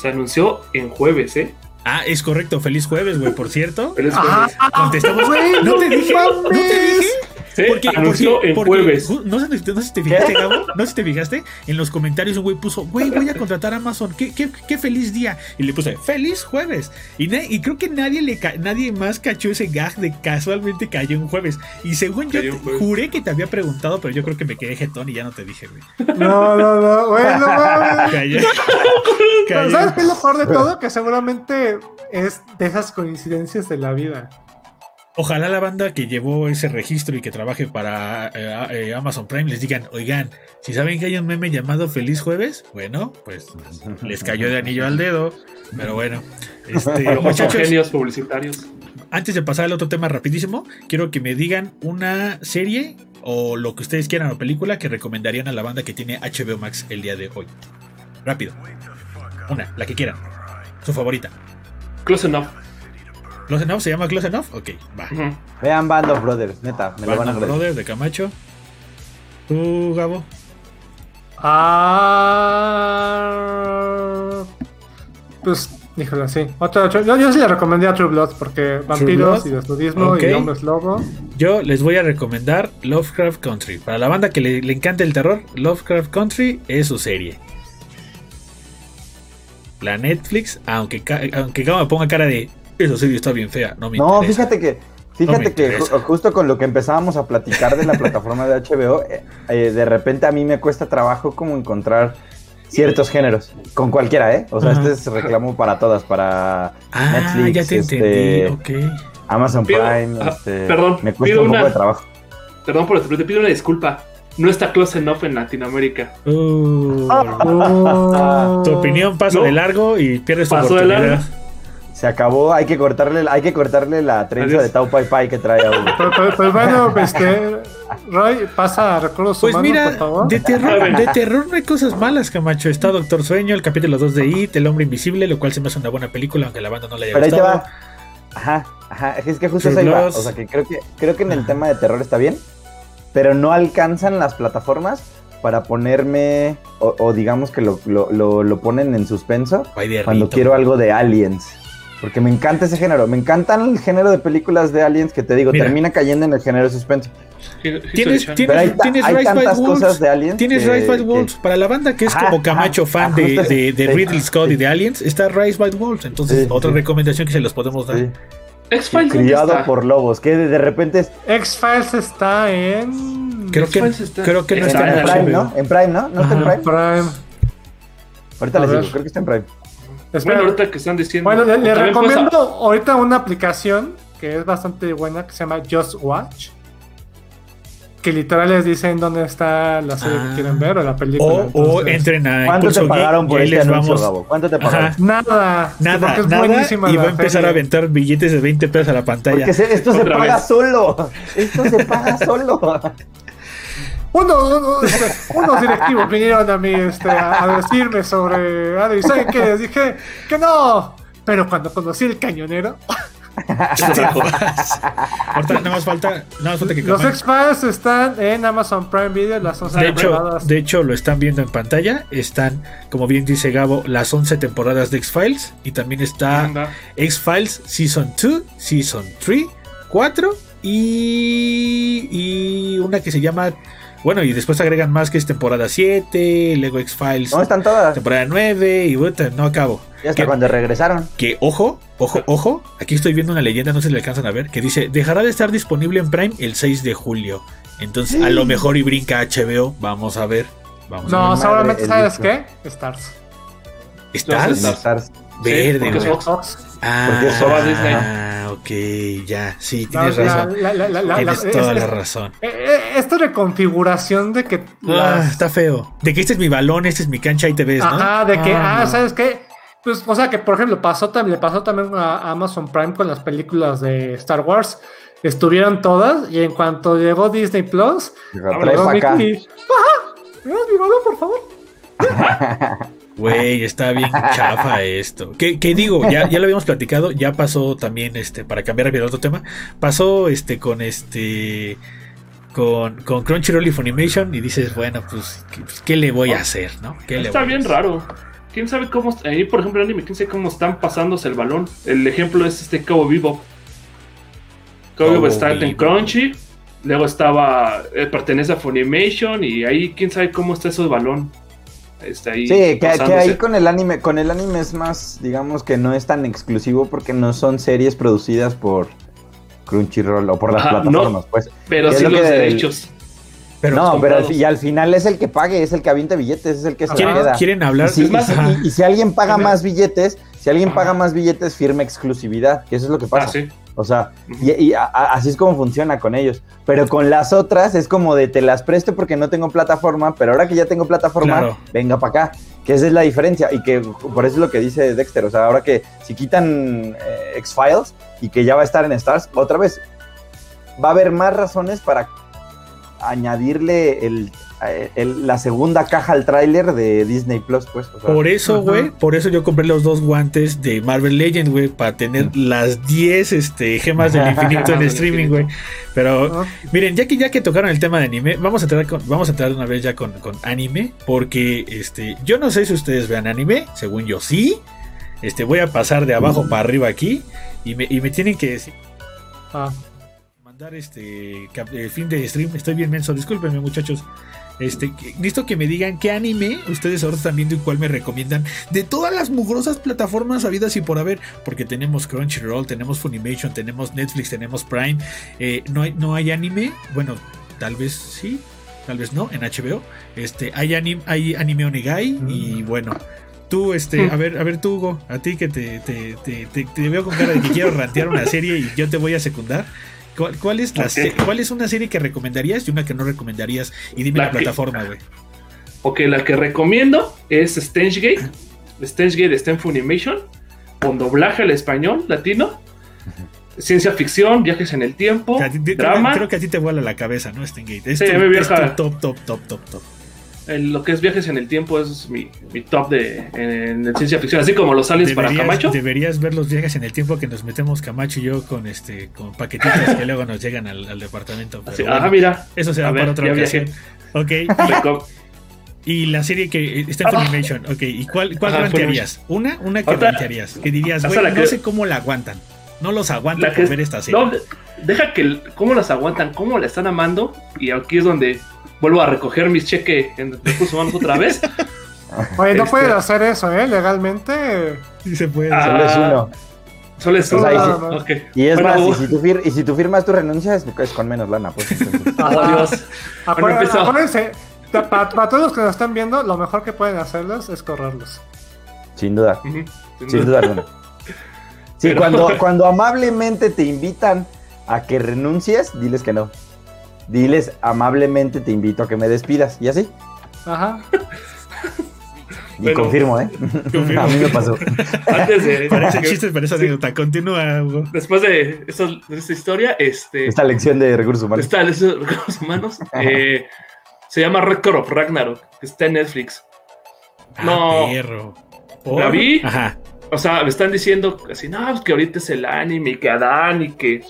se anunció en jueves, ¿eh? Ah, es correcto. Feliz jueves, güey, por cierto. Feliz Ah, jueves. Contestamos. No te dije, no te dije. Sí, Porque, anunció porque- en porque- jueves. ju- no, sé, no sé si te fijaste, Gabo. No sé si te fijaste. En los comentarios un güey puso, güey, voy a contratar a Amazon. ¿Qué, qué, qué feliz día. Y le puse, feliz jueves. Y, y creo que nadie le ca- nadie más cachó ese gag de casualmente cayó un jueves. Y según yo, te- juré que te había preguntado, pero yo creo que me quedé jetón y ya no te dije, güey. No, no, no, güey, no mames. Cayó. ¿Sabes qué es lo peor de todo? Que seguramente es de esas coincidencias de la vida. Ojalá la banda que llevó ese registro y que trabaje para eh, eh, Amazon Prime les digan, oigan, si saben que hay un meme llamado Feliz Jueves, bueno, pues les cayó de anillo al dedo. Pero bueno, este, muchachos, genios publicitarios. antes de pasar al otro tema rapidísimo, quiero que me digan una serie o lo que ustedes quieran o película que recomendarían a la banda que tiene HBO Max el día de hoy. Rápido. Una, la que quieran. Su favorita. Close enough. ¿Close Enough? ¿Se llama Close Enough? Ok, va. Vean Band of Brothers, neta, me lo van a Band of agradecer. Brothers de Camacho. ¿Tú, Gabo? Ah, pues, híjole, sí. Otro, otro- yo, yo sí le recomendé a True Blood porque vampiros Blood? y desnudismo y hombres lobo. Yo les voy a recomendar Lovecraft Country. Para la banda que le, le encanta el terror, Lovecraft Country es su serie. La Netflix, aunque, aunque Gabo me ponga cara de esa serie está bien fea, no me No, interesa. fíjate que, fíjate que ju- justo con lo que empezábamos a platicar de la plataforma de HBO, eh, eh, de repente a mí me cuesta trabajo como encontrar ciertos géneros, con cualquiera, ¿eh? O sea, este es reclamo para todas, para Ah, Netflix, ya te este, entendí. Amazon Pido- Prime, ah, este, perdón, me cuesta un poco una- de trabajo. Perdón por esto, pero te pido una disculpa. No está close enough en Latinoamérica. Uh, Oh. tu opinión pasa No. de largo y pierdes tu Pasó de oportunidad. largo. Se acabó, hay que cortarle, hay que cortarle la trenza Adiós. de Tau Pai Pai que trae audio. Pero, pero- pero bueno, este, Roy, pasa a recursos Pues humanos, mira, por favor. de terror, de terror no hay cosas malas, Camacho. Está Doctor Sueño, el capítulo 2 de It, El Hombre Invisible, lo cual se me hace una buena película, aunque la banda no le haya Pero ahí te gustado. va. Ajá, ajá, es que justo eso ahí va. Bloods. O sea, que creo que creo que en el tema de terror está bien, pero no alcanzan las plataformas para ponerme, o, o digamos que lo, lo, lo- lo ponen en suspenso cuando quiero algo de aliens. Porque me encanta ese género, me encantan el género de películas de aliens que te digo, Mira. termina cayendo en el género de suspenso. Tienes- Tienes, tienes- Pero hay, ta- tienes hay Rise by Wolves, cosas de aliens. Tienes que- Rise by que- Wolves. Para la banda que es Ajá, como Camacho ajá, fan ajá, de, de, de sí. Ridley Scott y de Aliens, está Rise by Wolves. Entonces, Sí, otra sí. recomendación que se los podemos dar. sí. X-Files, ¿dónde Criado está? por lobos, que de, de repente es X-Files está en. Creo que, está- creo que no está está en Prime. ¿no? En Prime, ¿no? ¿No está en. Prime? Prime. Ahorita les digo, creo que está en Prime. Espera. Bueno, ahorita que están diciendo. Bueno, le, le recomiendo pasa- ahorita una aplicación que es bastante buena que se llama Just Watch. Que literal les dicen dónde está la serie Ah. que quieren ver o la película. O, o entonces- entren a ¿Cuánto Impulso te pagaron por este les anuncio, vamos. Gabo? ¿Cuánto te Ajá. pagaron? Nada. sí, Nada, porque es nada. buenísima Y va a empezar a aventar billetes de 20 pesos a la pantalla. Porque se- esto se paga vez. solo. Esto se paga solo. Uno, uno- este, unos directivos vinieron a mí este, a, a decirme sobre Adri. ¿Saben qué? Les dije que no. Pero cuando conocí el cañonero, Ahorita nada más falta, nada más falta que los. X-Files están en Amazon Prime Video, las 11 De hecho, temporadas. de hecho, lo están viendo en pantalla. Están, como bien dice Gabo, las 11 temporadas de X-Files. Y también está. X-Files Season 2, Season 3, 4 y, y una que se llama... Bueno, y después agregan más que es temporada 7, luego X-Files ¿Dónde están todas? temporada 9 y no acabo. Y hasta ¿Qué? cuando regresaron. Que, ojo, ojo, ojo, aquí estoy viendo una leyenda, no si le alcanzan a ver, que dice, dejará de estar disponible en Prime el 6 de julio. Entonces, a lo mejor y brinca HBO, vamos a ver. Vamos a No, madre, seguramente, ¿sabes qué? Stars. Stars. Stars. Verde, Fox. Ah, porque es Fox Disney. ok, ya, sí, tienes la- razón. la- la- la- la- Tienes la- toda es- la razón. eh, eh, Esta reconfiguración de que Ah, las- está feo. De que este es mi balón, este es mi cancha, ahí te ves, ¿no? Ajá, de que, ah, no. ¿sabes qué? Pues, o sea, que por ejemplo, pasó le pasó también a Amazon Prime con las películas de Star Wars. Estuvieron todas y en cuanto llegó Disney Plus, llegó. Mickey, ¡Ajá! ¿Me das mi balón, por favor? Güey, está bien chafa esto. ¿Qué, qué digo? Ya, ya lo habíamos platicado, ya pasó también, este, para cambiar rápido a otro tema, pasó este con este con, con Crunchyroll y Funimation y dices, bueno, pues, ¿qué, pues, ¿qué le voy a hacer, no? ¿Qué le Está a bien hacer? raro. ¿Quién sabe cómo... Ahí, por ejemplo, anime, ¿quién sabe cómo están pasándose el balón? El ejemplo es este Cabo Vivo. Cabo Vivo Cowboy está en Bebop. Crunchy. Luego estaba... eh, pertenece a Funimation. Y ahí, ¿quién sabe cómo está eso de balón? Está ahí Sí, que, ahí con el anime, con el anime es más, digamos que no es tan exclusivo porque no son series producidas por Crunchyroll o por las Ajá, plataformas, pues. Pero sí lo los derechos. Pero no, pero al, y al final es el que pague, es el que aviente billetes, es el que se ¿quieren, queda. quieren hablar? Y si, más, y- si alguien paga más billetes, si alguien paga más billetes, firma exclusividad, que eso es lo que pasa. Ah, sí. O sea, y, y a- a- así es como funciona con ellos. Pero con las otras es como de te las presto porque no tengo plataforma, pero ahora que ya tengo plataforma, Claro. venga para acá. Que esa es la diferencia. Y que por eso es lo que dice Dexter. O sea, ahora que si quitan eh, X-Files y que ya va a estar en Stars, otra vez va a haber más razones para añadirle el el- la segunda caja al tráiler de Disney Plus, pues. o sea, Por eso, güey, por eso yo compré los dos guantes de Marvel Legends, güey, para tener las 10 este, gemas del infinito en streaming, güey. Pero miren, ya que ya que tocaron el tema de anime, vamos a entrar con, vamos a entrar una vez ya con, con anime, porque este, yo no sé si ustedes vean anime, según yo sí. Este, voy a pasar de abajo para arriba aquí y me, y me tienen que decir Ah, mandar este fin de stream. Estoy bien menso, discúlpenme muchachos. Este, que- necesito que me digan qué anime ustedes ahora están viendo y cuál me recomiendan de todas las mugrosas plataformas habidas y por haber, porque tenemos Crunchyroll, tenemos Funimation, tenemos Netflix, tenemos Prime. Eh, no, hay, no hay anime, bueno, tal vez sí, tal vez no, en HBO. Este, hay anime, hay anime Onegai y bueno. Tú, este, a ver, a ver, tú, Hugo, a ti que te, te, te, te- te veo con cara de que quiero rantear una serie y yo te voy a secundar. ¿Cuál, cuál es la Ok. se- ¿Cuál es una serie que recomendarías y una que no recomendarías? Y dime la, La que- plataforma, güey. Ok, la que recomiendo es Stange Gate. Stange Gate está en Funimation, con doblaje al español latino. Ciencia ficción, viajes en el tiempo, drama. Creo que a ti te vuela la cabeza, ¿no? Stengate. Es Sí, tu- me es tu top, top, top, top, top. Lo que es viajes en el tiempo es mi, mi top de en, en ciencia ficción, así como los aliens para Deberías, Camacho. deberías ver los viajes en el tiempo que nos metemos Camacho y yo con este con paquetitos que luego nos llegan al, al departamento. Pero Así, bueno, ah, mira. eso será para ver, otra ocasión. Ok. Y la serie que eh, está en Ah. Funimation, ok. ¿Y cuál, cuál Ajá, rankearías? Una, una que rankearías. Que dirías, güey, no que- sé cómo la aguantan. No los aguanto La por ver esta serie. No, de- deja que cómo las aguantan, cómo la están amando. Y aquí es donde vuelvo a recoger mis cheques en recursos humanos otra vez. Oye, no Este- puedes hacer eso, ¿eh? Legalmente. Sí se puede. Ah, Solo es uno. Solo es O sea, uno. y si- Ok. Y es Bueno, más, y si, tú fir- y si tú firmas tu renuncia es, es con menos lana, pues. Bueno, empezó. acuérdense, pa- para, para todos los que nos están viendo, lo mejor que pueden hacerlos es correrlos. Sin duda, sin sin duda. duda alguna. Sí, Pero- cuando, cuando amablemente te invitan a que renuncies, diles que no. Diles amablemente te invito a que me despidas. Y así. Ajá. Y Bueno. confirmo, ¿eh? Confirmo. a mí me pasó. Antes de. Parece chiste, pero esa Sí. anécdota. Continúa, Hugo. Después de, esta- de esta historia, este. Esta lección de recursos humanos. está en esos recursos humanos. eh, se llama Record of Ragnarok, que está en Netflix. No. Ah, perro. La vi. Ajá. O sea, me están diciendo así, no, pues que ahorita es el anime, y que Adán, y que.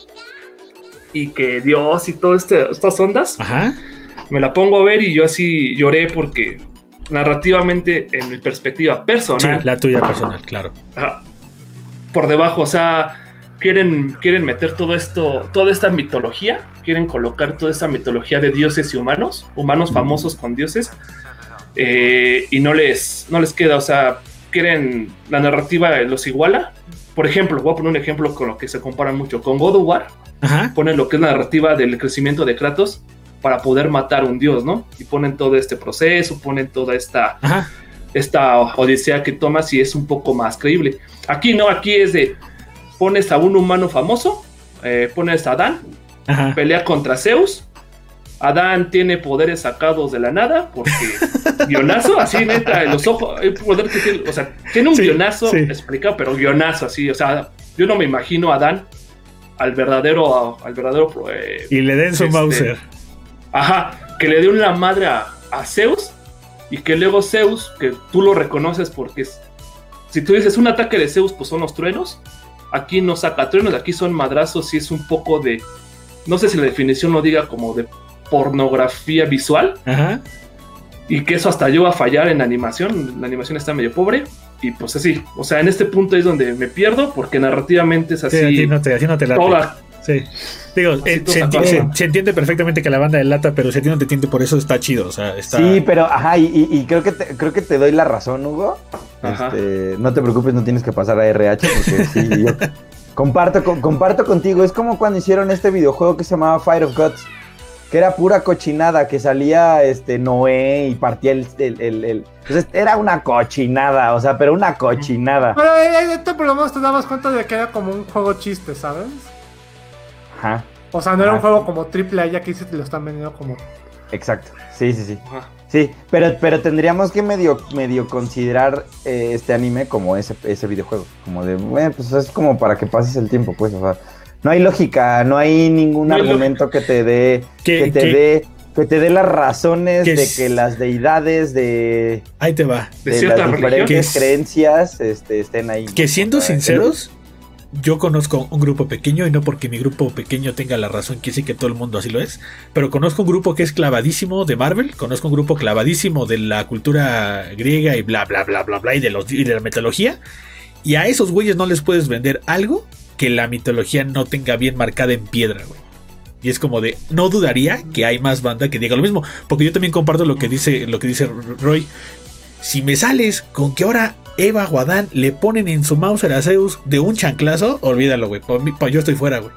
Y que Dios, y todas este, estas ondas. Ajá. Me la pongo a ver y yo así lloré porque narrativamente, en mi perspectiva Sí, personal, la tuya personal, claro. Ajá. por debajo, o sea, quieren, quieren meter todo esto, toda esta mitología, quieren colocar toda esta mitología de dioses y humanos, humanos famosos con dioses, eh, y no les, no les queda, o sea, quieren, la narrativa los iguala. Por ejemplo, voy a poner un ejemplo con lo que se comparan mucho, con God of War, Ajá. ponen lo que es la narrativa del crecimiento de Kratos para poder matar a un dios, ¿no? Y ponen todo este proceso, ponen toda esta Ajá. esta odisea que tomas y es un poco más creíble. Aquí no, aquí es de pones a un humano famoso, eh, pones a Adán, Ajá. pelea contra Zeus. Adán tiene poderes sacados de la nada porque guionazo, así neta, en los ojos, poder que tiene, o sea, tiene un Sí, guionazo sí. explicado, pero guionazo así, o sea, yo no me imagino a Adán al verdadero, al verdadero, eh, Y le den su Este, Mauser. Ajá, que le dé una madre a, a Zeus y que luego Zeus, que tú lo reconoces porque es, si tú dices un ataque de Zeus, pues son los truenos. Aquí no saca truenos, aquí son madrazos y es un poco de, no sé si la definición lo diga como de pornografía visual Ajá. y que eso hasta yo a fallar en la animación, la animación está medio pobre y pues así, o sea, en este punto es donde me pierdo porque narrativamente es Sí, así, a ti no te, a ti no te late. toda, Sí. Digo, eh, se, enti- sacado. se- se entiende perfectamente que la banda de lata, pero si a ti no te entiende, por eso está chido. O sea, está. Sí, pero ajá, y, creo que te, creo que te doy la razón, Hugo. Ajá. Este, no te preocupes, no tienes que pasar a RH porque sí, yo comparto, con- comparto contigo. Es como cuando hicieron este videojuego que se llamaba Fire of Gods, que era pura cochinada, que salía este Noé y partía el, el, el- el- Entonces era una cochinada, o sea, pero una cochinada. Pero eh, este por lo menos te dabas cuenta de que era como un juego chiste, ¿sabes? Ajá, O sea, no era un juego como triple A, ya que sí te lo están vendiendo como. exacto. Sí, sí, sí. Ajá. Sí, pero, pero tendríamos que medio, medio considerar eh, este anime como ese, ese videojuego. Como de, bueno, pues es como para que pases el tiempo, pues. O sea, no hay lógica, no hay ningún No hay argumento que te dé, Que- que te que- dé que te dé las razones Que de es- que las deidades de, Ahí te va. De las diferentes Que es- creencias este, estén ahí. Que siendo sinceros, yo conozco un grupo pequeño y no porque mi grupo pequeño tenga la razón, quiere decir que todo el mundo así lo es. Pero conozco un grupo que es clavadísimo de Marvel, conozco un grupo clavadísimo de la cultura griega y bla bla bla bla bla y de, los, y de la mitología. Y a esos güeyes no les puedes vender algo que la mitología no tenga bien marcada en piedra, güey. Y es como de, no dudaría que hay más banda que diga lo mismo. Porque yo también comparto lo que dice, lo que dice Roy. Si me sales con que ahora Eva o Adán le ponen en su Mauser a Zeus de un chanclazo, olvídalo, güey. Yo estoy fuera, güey.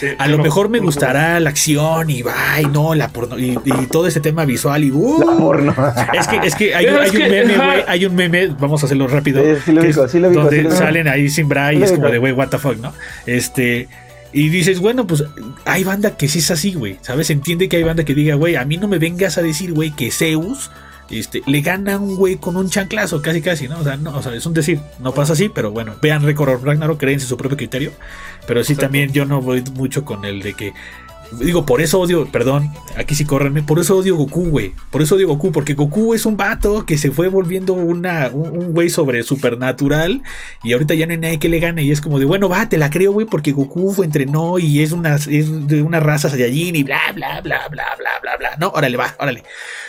Sí, A lo mejor me gustará la acción y va, y no, la porno, y, y todo ese tema visual y uh, La porno. es que, es que hay, Pero hay es un que, meme, güey. Hay un meme, vamos a hacerlo rápido. Sí, sí lo sí ubico, Donde sí lo ubico. salen ahí sin bra y lo es como de, güey, what the fuck, ¿no? Este. Y dices, bueno, pues hay banda que sí es así, güey. ¿Sabes? Entiende que hay banda que diga, güey, a mí no me vengas a decir, güey, que Zeus este, le gana a un güey con un chanclazo, casi casi, ¿no? O sea, no, o sea, es un decir, no pasa así, pero bueno, vean Record Ragnarok, créense su propio criterio. Pero sí, Exacto. también yo no voy mucho con el de que. Digo, por eso odio, perdón, aquí sí córrenme, por eso odio Goku, güey. Por eso odio Goku, porque Goku es un vato que se fue volviendo una, un un güey sobre supernatural y ahorita ya no hay nadie que le gane. Y es como de, bueno, va, te la creo, güey, porque Goku fue- entrenó y es una, es de una raza Saiyajin y bla, bla, bla, bla, bla, bla, bla. No, órale, va, órale.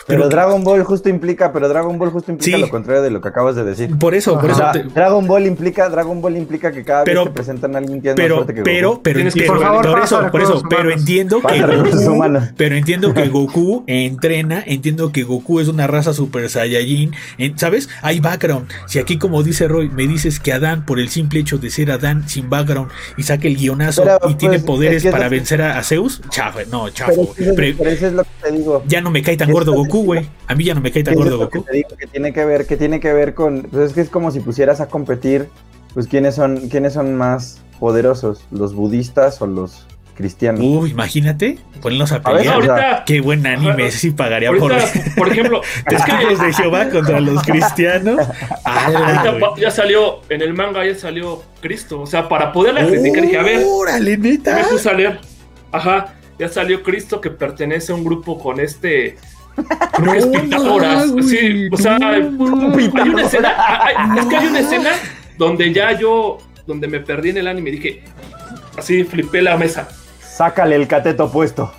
Pero, Pero, Dragon Ball justo implica, pero Dragon Ball justo implica Sí. lo contrario de lo que acabas de decir. por eso, por eso. te- Dragon Ball implica, Dragon Ball implica que cada Pero- vez que presentan a alguien que es más fuerte que Goku. pero, entiendo- por favor, por eso, por eso, pero humanos. Entiendo que Goku, pero entiendo que Goku entrena, entiendo que Goku es una raza super saiyajin, ¿sabes? Hay background. Si aquí como dice Roy, me dices que Adán por el simple hecho de ser Adán sin background y saque el guionazo Pero, y pues, tiene es poderes que es para que- vencer a, a Zeus, chafo, no, chafo. pero, es que eso- Pre- pero eso es lo que te digo. ya no me cae tan gordo que- Goku, güey. A mí ya no me cae tan ¿Qué es gordo lo que Goku. te digo? Que tiene que ver, que tiene que ver con, pues es que es como si pusieras a competir, pues quiénes son, quiénes son más poderosos, los budistas o los cristianos. Uy, imagínate, ponlos a A ver, pelear. ahorita, Qué buen anime, sí pagaría por ahorita, por ejemplo, es que testigos de Jehová contra los cristianos. ¡Ala, ahorita ya salió, en el manga ya salió Cristo. O sea, para poderla criticar, dije, a ver, ¡Órale, me neta! puse a leer. Ajá, ya salió Cristo que pertenece a un grupo con este. Creo que es Pitágoras. sí, o sea, no, hay una escena. hay- es que hay una escena donde ya yo, donde me perdí en el anime, dije, así flipé la mesa. Sácale el cateto puesto.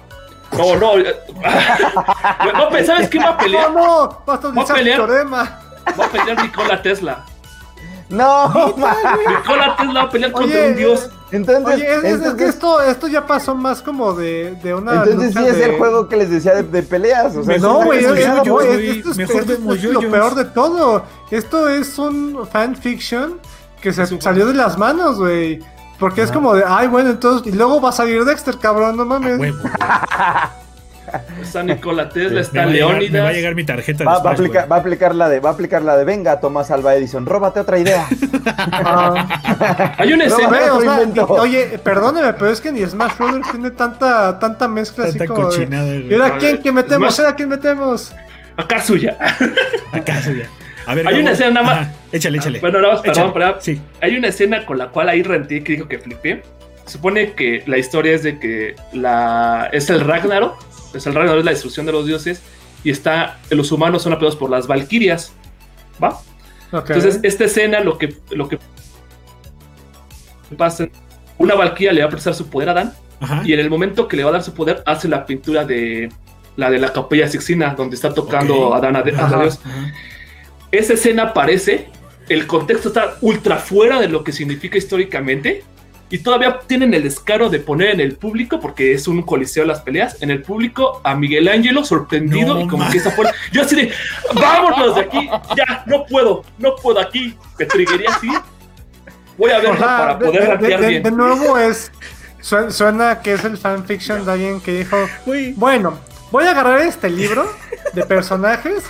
No, no. eh, no, pero ¿sabes quién va a pelear? No, no, vas a Va a pelear. teorema. Va a pelear Nikola Tesla. No. Nikola Tesla va a pelear contra Oye, un dios. entonces, Oye, es, es- es que entonces, esto, esto ya pasó más como de, de una. entonces sí es de- el juego que les decía de, de peleas. O sea, No, es güey, es- es- es- esto es, Mejor esto es vemos lo peor de todo. Esto es un fanfiction que se salió de las manos, güey. Porque es como de, ay, bueno, entonces, y luego va a salir Dexter, cabrón, no mames. huevo, güey. Está Nikola Tesla, está llegar, me va a Leónidas. llegar mi tarjeta de Va, va a aplicar, va a aplicar la de, va a aplicar la de venga, Tomás Alba Edison, róbate otra idea. Ah, Hay una pero escena. o sea, oye, perdóneme, pero es que ni Smash Brothers tiene tanta, tanta mezcla así Tanta como de, cochinada. ¿Y ahora quién que metemos? Smash- ¿Ahora quién metemos? Acá suya. ¿Acaso ya? A ver, Hay una escena nada más. Ajá, Échale, échale. Bueno, nada más, perdón, Échale. perdón. Sí. Hay una escena con la cual ahí renté que dijo que flipé. Supone que la historia es de que la es el Ragnarok. Es el Ragnarok es la destrucción de los dioses. Y está. Los humanos son apeados por las valquirias. ¿Va? Entonces, esta escena lo que, lo que pasa. Una valquiria le va a prestar su poder a Dan. Ajá. Y en el momento que le va a dar su poder, hace la pintura de la de la capilla Sixtina, donde está tocando a Dan a. Dios. Ajá. Esa escena aparece, el contexto está ultra fuera de lo que significa históricamente. Y todavía tienen el descaro de poner en el público, porque es un coliseo de las peleas, en el público a Miguel Ángelo sorprendido No, y como que está fuera. Yo así de, vámonos de aquí, ya, no puedo, no puedo aquí. Me triguería así. Voy a verlo para de- poder de, rapear de- bien. de nuevo es su- suena que es el fanfiction de alguien que dijo, bueno, voy a agarrar este libro de personajes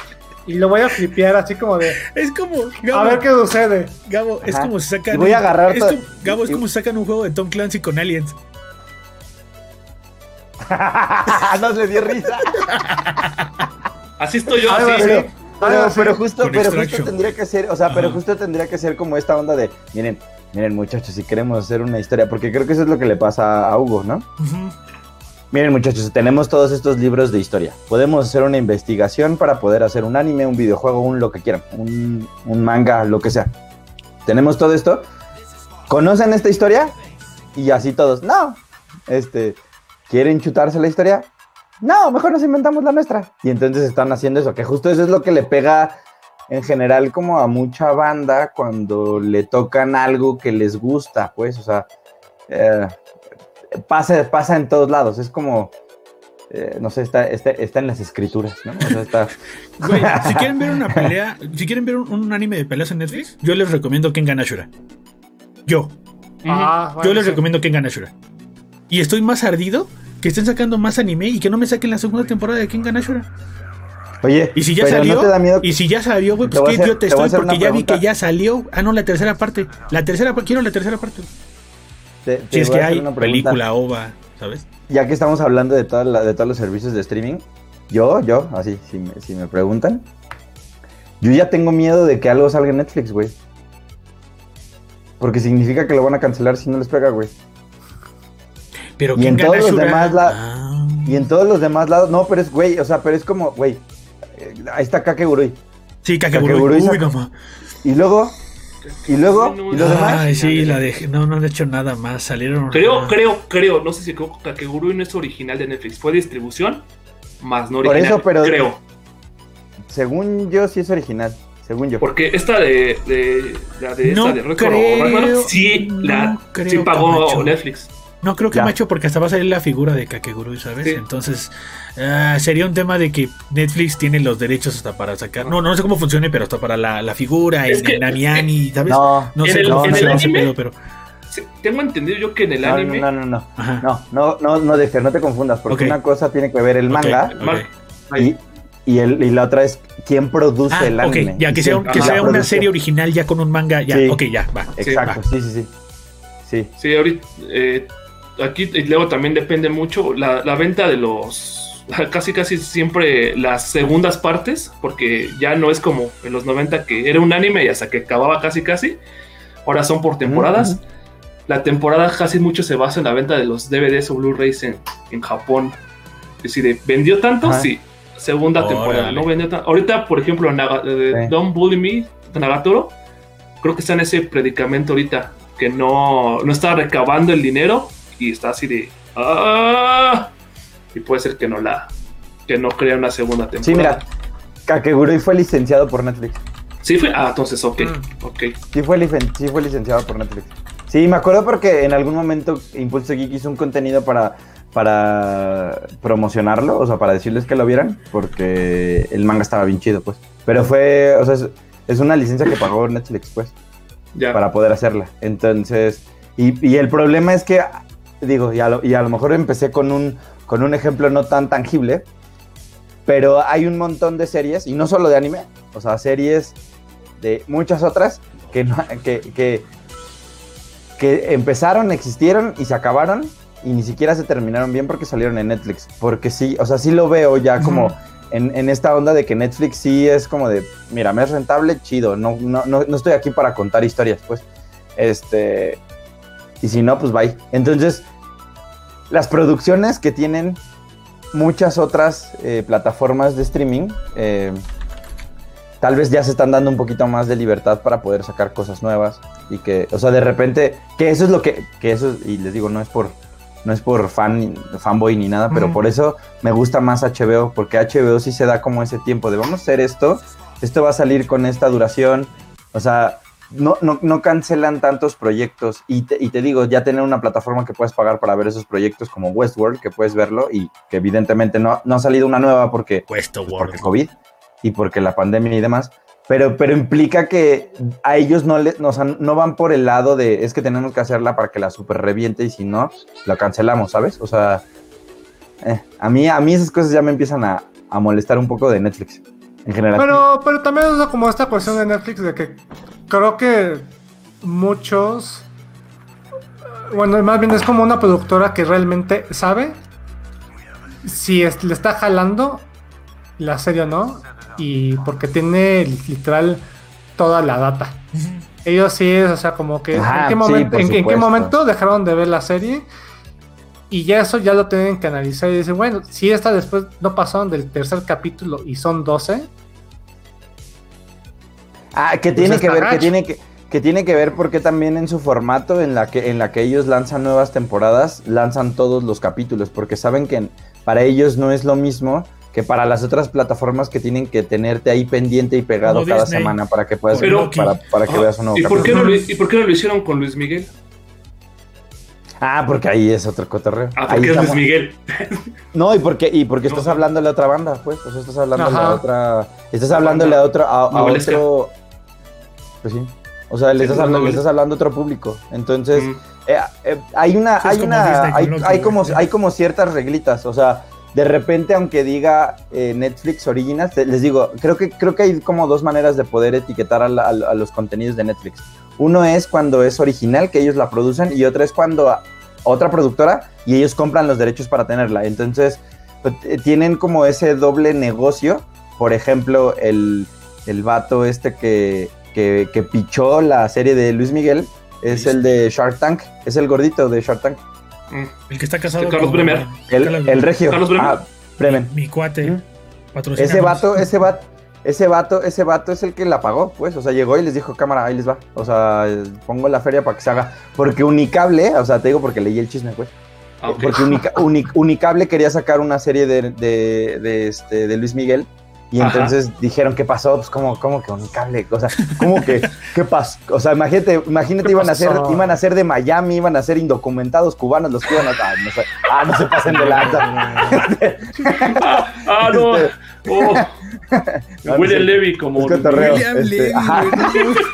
y lo voy a flipear así como de, es como. a Gabo, ver qué sucede. Gabo, es como si sacan. Y voy a agarrar es como- Gabo, es como si sacan un juego de Tom Clancy con aliens. no le dio risa. Así estoy yo, así. Pero, así. pero justo, pero justo tendría que ser, o sea, pero justo tendría que ser como esta onda de, miren, miren muchachos, si queremos hacer una historia, porque creo que eso es lo que le pasa a Hugo, ¿no? Ujú. Miren muchachos, tenemos todos estos libros de historia. Podemos hacer una investigación para poder hacer un anime, un videojuego, un lo que quieran, un, un manga, lo que sea. Tenemos todo esto. ¿Conocen esta historia? Y así todos, no. Este, ¿quieren chutarse la historia? No, mejor nos inventamos la nuestra. Y entonces están haciendo eso, que justo eso es lo que le pega en general como a mucha banda cuando le tocan algo que les gusta, pues, o sea, eh, pasa, pasa en todos lados, es como, eh, no sé, está, está, está, en las escrituras, ¿no? O sea, está... Güey, si quieren ver una pelea, si quieren ver un, un, anime de peleas en Netflix, yo les recomiendo Kengan Ashura. Yo. Ah, yo les sí. recomiendo Kengan Ashura. Y estoy más ardido que estén sacando más anime y que no me saquen la segunda temporada de Kengan Ashura. Oye, Y si ya pero salió, ¿no te da miedo? y si ya salió, güey, pues qué idiota te estoy porque ya vi que ya salió. Ah, no, la tercera parte. La tercera, quiero la tercera parte. Te- te Si es que hay una película, ova, ¿sabes? Ya que estamos hablando de, toda la- de todos los servicios de streaming, yo, yo, así, si me, si me preguntan, yo ya tengo miedo de que algo salga en Netflix, güey. Porque significa que lo van a cancelar si no les pega, güey. Pero Y en todos los demás la- Ah. Y en todos los demás lados, no, pero es, güey, o sea, pero es como, güey, ahí está Kakegurui. Sí, Kakegurui. Kakegurui Uy, no Y luego, y luego, y los demás. Ay, sí, la dejé. No, no han hecho nada más. Salieron. Creo, creo, creo, no sé si creo que Kakegurui no es original de Netflix, fue distribución, más no Por original. eso, pero- Creo, Según yo, sí es original. Según yo. porque esta de, de la de No esta de Record creo, Ragnarok, sí, no la, creo, sí pagó. Netflix. No creo que Ya. macho, porque hasta va a salir la figura de Kakegurui, ¿sabes? Sí. Entonces, ah, sería un tema de que Netflix tiene los derechos hasta para sacar. No, no sé cómo funcione, pero hasta para la, la figura, Es el que- Namiani, ¿sabes? No, No sé el- cómo ese anime- pedo, pero. Tengo entendido yo que en el no, anime. no, no, no. Ajá. No, no, no, no, Dexter, no te confundas, porque Ok. una cosa tiene que ver el manga ok. Mar- y, y, el, y la otra es quién produce Ah, el anime. ya que sea, que sea una serie original ya con un manga, ya, Sí. ok, ya, va. Exacto, va. sí, sí, sí. Sí, Sí, ahorita. eh, aquí y luego también depende mucho la, la venta de los. Casi, casi siempre las segundas partes, porque ya no es como en los 90 que era un anime y hasta que acababa casi, casi. Ahora son por temporadas. La temporada casi mucho se basa en la venta de los DVDs o Blu-rays en, en Japón. Es decir, vendió tanto, sí. Segunda Órale. temporada, no vendió tanto. Ahorita, por ejemplo, Naga- eh, Sí. Don't Bully Me, Nagatoro, creo que está en ese predicamento ahorita, que no, no está recabando el dinero y está así de. "Ah", Y puede ser que no la. Que no crea una segunda temporada. Sí, mira, Kakegurui fue licenciado por Netflix. Sí fue. Ah, entonces, ok. Mm. Ok. Sí fue, licen- sí fue licenciado por Netflix. Sí, me acuerdo porque en algún momento Impulso Geek hizo un contenido para, para promocionarlo, o sea, para decirles que lo vieran, porque el manga estaba bien chido, pues. Pero fue, o sea, es, es una licencia que pagó Netflix, pues, Ya. para poder hacerla. Entonces, y, y el problema es que, digo, y a lo, y a lo mejor empecé con un, con un ejemplo no tan tangible, pero hay un montón de series, y no solo de anime, o sea, series de muchas otras que, no- que, que, que empezaron, existieron y se acabaron y ni siquiera se terminaron bien porque salieron en Netflix. Porque sí, o sea, sí lo veo ya como en, en esta onda de que Netflix sí es como de, mira, me es rentable, chido, no, no, no, no estoy aquí para contar historias, pues. Este, y si no, pues bye. Entonces, las producciones que tienen muchas otras eh, plataformas de streaming, eh, tal vez ya se están dando un poquito más de libertad para poder sacar cosas nuevas y que, o sea, de repente, que eso es lo que, que eso, y les digo, no es por, no es por fan, fanboy ni nada, pero por eso me gusta más HBO, porque HBO sí se da como ese tiempo de vamos a hacer esto, esto va a salir con esta duración, o sea, no, no, no cancelan tantos proyectos y te, y te digo, ya tener una plataforma que puedes pagar para ver esos proyectos como Westworld, que puedes verlo y que evidentemente no, no ha salido una nueva porque pues, porque. COVID y porque la pandemia y demás. Pero, pero implica que a ellos no, le, no, o sea, no van por el lado de es que tenemos que hacerla para que la super reviente y si no, la cancelamos, ¿sabes? O sea, eh, a, mí, a mí esas cosas ya me empiezan a, a molestar un poco de Netflix en general. Pero, pero también es como esta cuestión de Netflix de que creo que muchos. Bueno, más bien es como una productora que realmente sabe si es- le está jalando la serie o no. Y porque tiene literal toda la data. Ellos sí es, o sea, como que Ajá, en, qué momento, en, en qué momento dejaron de ver la serie y ya eso ya lo tienen que analizar y dicen, bueno, si esta después no pasaron del tercer capítulo y son 12, Ah, que Pues tiene que ver, que tiene que, que tiene que ver porque también en su formato en la que en la que ellos lanzan nuevas temporadas, lanzan todos los capítulos, porque saben que para ellos no es lo mismo que para las otras plataformas que tienen que tenerte ahí pendiente y pegado Como cada Disney. semana para que puedas Pero- para, para que Ah, veas un nuevo ¿Y por, qué no lo, ¿Y por qué no lo hicieron con Luis Miguel? Ah, porque ahí es otro cotorreo. Ah, Ahí porque es Luis Miguel. No, y porque, y porque estás No. hablándole a otra banda, pues. O sea, estás hablándole Ajá. a otra. Estás hablándole a otro. A, otro. Pues sí. O sea, le estás, hablando, le novela. estás hablando a otro público. Entonces, Mm. eh, eh, hay una. Hay como una. Hay, como, hay como ciertas reglitas. O sea, de repente, aunque diga eh, Netflix Originals, te- les digo, creo que, creo que hay como dos maneras de poder etiquetar a, la- a la- a los contenidos de Netflix. Uno es cuando es original, que ellos la producen, y otra es cuando a- otra productora y ellos compran los derechos para tenerla. Entonces, pues, tienen como ese doble negocio. Por ejemplo, el, el vato este que, que, que pichó la serie de Luis Miguel es el de Shark Tank, es el gordito de Shark Tank. Mm. El que está casado Carlos con Bremer. El, el regio. Carlos Bremer. Ah, Bremen. Mi cuate. ¿Mm? Ese vato, ese vato, ese vato, ese vato es el que la pagó, pues. O sea, llegó y les dijo, cámara, ahí les va. O sea, pongo la feria para que se haga. Porque Unicable, o sea, te digo porque leí el chisme, pues. Porque Unica- Uni- Unicable quería sacar una serie de, de, de, este, de Luis Miguel. Y Ajá. entonces dijeron, ¿qué pasó? Pues, ¿cómo, cómo que Unicable? O sea, ¿cómo que, qué pasó? O sea, imagínate, imagínate, ¿Qué iban a, ser, iban a ser de Miami, iban a ser indocumentados cubanos los que iban a... Ah, no, sé. ah, no se pasen de lanza. ah, ah, no. Este- Oh. No, no William sé. Levy como. William Este, Levy, ajá. güey,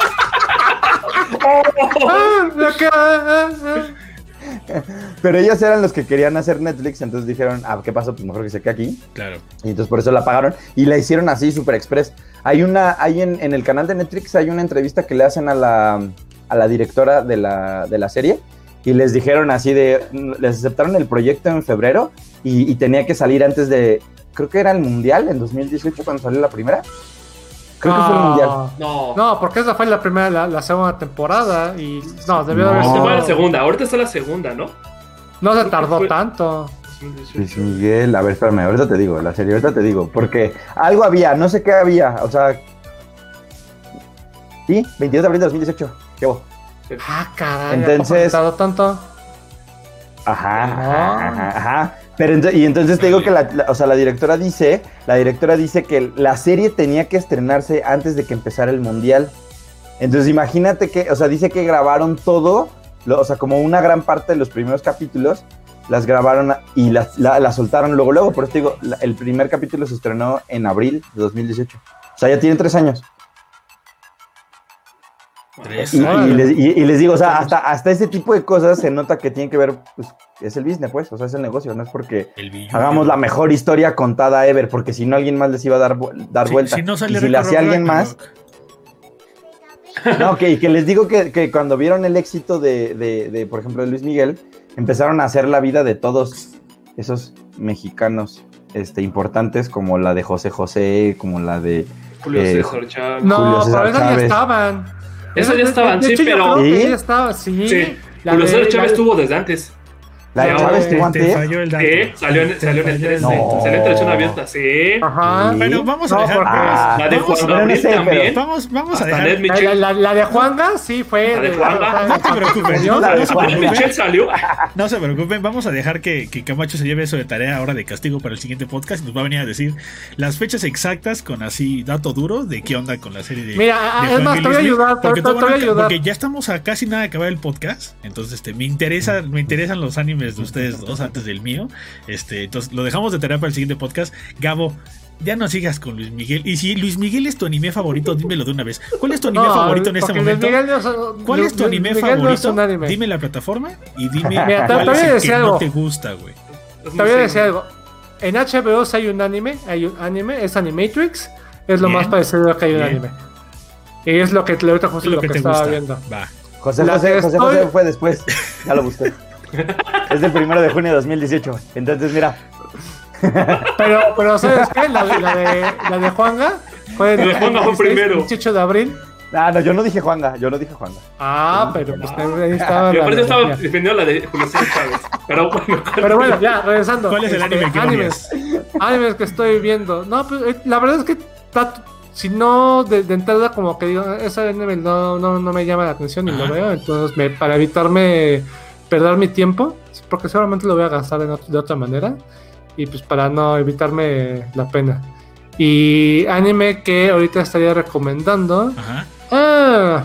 Pero ellos eran los que querían hacer Netflix, entonces dijeron, ah, ¿qué pasó? Pues mejor que se quede aquí. Claro. Y entonces por eso la pagaron y la hicieron así, super express. Hay una, hay en, en el canal de Netflix hay una entrevista que le hacen a la, a la directora de la, de la serie y les dijeron así de, les aceptaron el proyecto en febrero y, y tenía que salir antes de, creo que era el Mundial en 2018 cuando salió la primera. Creo que fue el. Mundial. No. No, porque esa fue la primera, la, la segunda temporada y no, debió de No. haber sido. fue la segunda. Ahorita está la segunda, ¿no? No se tardó fue- tanto. 2018. Luis Miguel, a ver, espérame, ahorita te digo, la serie, ahorita te digo, porque algo había, no sé qué había, o sea... Sí, 22 de abril de 2018, ¿qué hubo? Ah, caray. Entonces- ¿a poco se tardó tanto? Ajá, ajá, ajá, ajá. Pero y entonces te digo que la, la- o sea, la directora dice, la directora dice que la serie tenía que estrenarse antes de que empezara el mundial. Entonces imagínate que, o sea, dice que grabaron todo, lo- o sea, como una gran parte de los primeros capítulos, las grabaron y las la, la soltaron luego, luego. Por eso te digo, el primer capítulo se estrenó en abril de 2018. O sea, ya tiene tres años. Tres. Y, y les, y- y les digo, o sea, hasta, hasta ese tipo de cosas se nota que tienen que ver, pues, es el business, pues, o sea, es el negocio, no es porque hagamos la mejor historia contada ever, porque si no alguien más les iba a dar, dar Sí, vuelta. Si no sale y si le Rico hacía alguien más, no, que, que les digo que, que cuando vieron el éxito de, de, de, por ejemplo, de Luis Miguel, empezaron a hacer la vida de todos esos mexicanos este, importantes, como la de José José, como la de... Julio Eh, César Chávez. No, Julio César pero esas ya estaban. Esas ya estaban, de sí, hecho, yo pero- creo que ¿Sí? ya estaba, sí. Sí. La Julio César la Chávez estuvo desde antes. La de No, Chávez te- Te antes. falló el dato. Sí, salió en, Te salió en el falló 3. No. Salió en televisión abierta, sí. Ajá. Sí. Bueno, vamos a No, dejar. porque- Ah, La de Juan no, no Gabriel sé, también. vamos, vamos a dejar. La, la- la de Juanga sí fue. La de Juanga. No se preocupen, no, La de no se Juan. Michel salió. No se preocupen, vamos a dejar que, que Camacho se lleve eso de tarea ahora de castigo para el siguiente podcast y nos va a venir a decir las fechas exactas con así dato duro de qué onda con la serie de. Mira, ah, de es más, te voy a ayudar, te, porque, te- tú te voy a van a- ayudar. porque ya estamos a casi nada de acabar el podcast, entonces este, me interesa, me interesan los animes de ustedes dos antes del mío, este, entonces lo dejamos de tarea para el siguiente podcast. Gabo, ya no sigas con Luis Miguel. Y si Luis Miguel es tu anime favorito, dímelo de una vez. ¿Cuál es tu anime No, favorito en este momento? Miguel no es- ¿Cuál es tu anime Miguel favorito? anime. Dime la plataforma y dime Mira, cuál es a el que no te gusta, güey. Te voy a decir algo. En HBO hay un anime, hay un anime, es Animatrix, es lo Bien. más parecido a que hay un anime. Y es lo que ahorita justo Es lo, que, te estaba gusta. viendo. Va. José José, José estoy- José fue después. Ya lo busqué. es del primero de junio de 2018. Entonces, mira. Pero, pero ¿sabes qué? La, de- la de, la de Juanga fue La de Juanga fue el 16, primero. 18 de abril. Ah, no, yo no dije Juanga, yo no dije Juanga. Ah, pero pues ahí estaba. Y la aparte estaba defendiendo la de Julio Chávez. Pero bueno, Pero bueno, ya, regresando. ¿Cuál es el Este, anime que animes, animes que estoy viendo. No, pues eh, la verdad es que si no de, de entrada como que digo, ese anime no, no, no me llama la atención y lo veo, entonces me, para evitarme perder mi tiempo, porque seguramente lo voy a gastar en de otra manera, y pues para no evitarme la pena. Y anime que ahorita estaría recomendando. Ajá. Ah,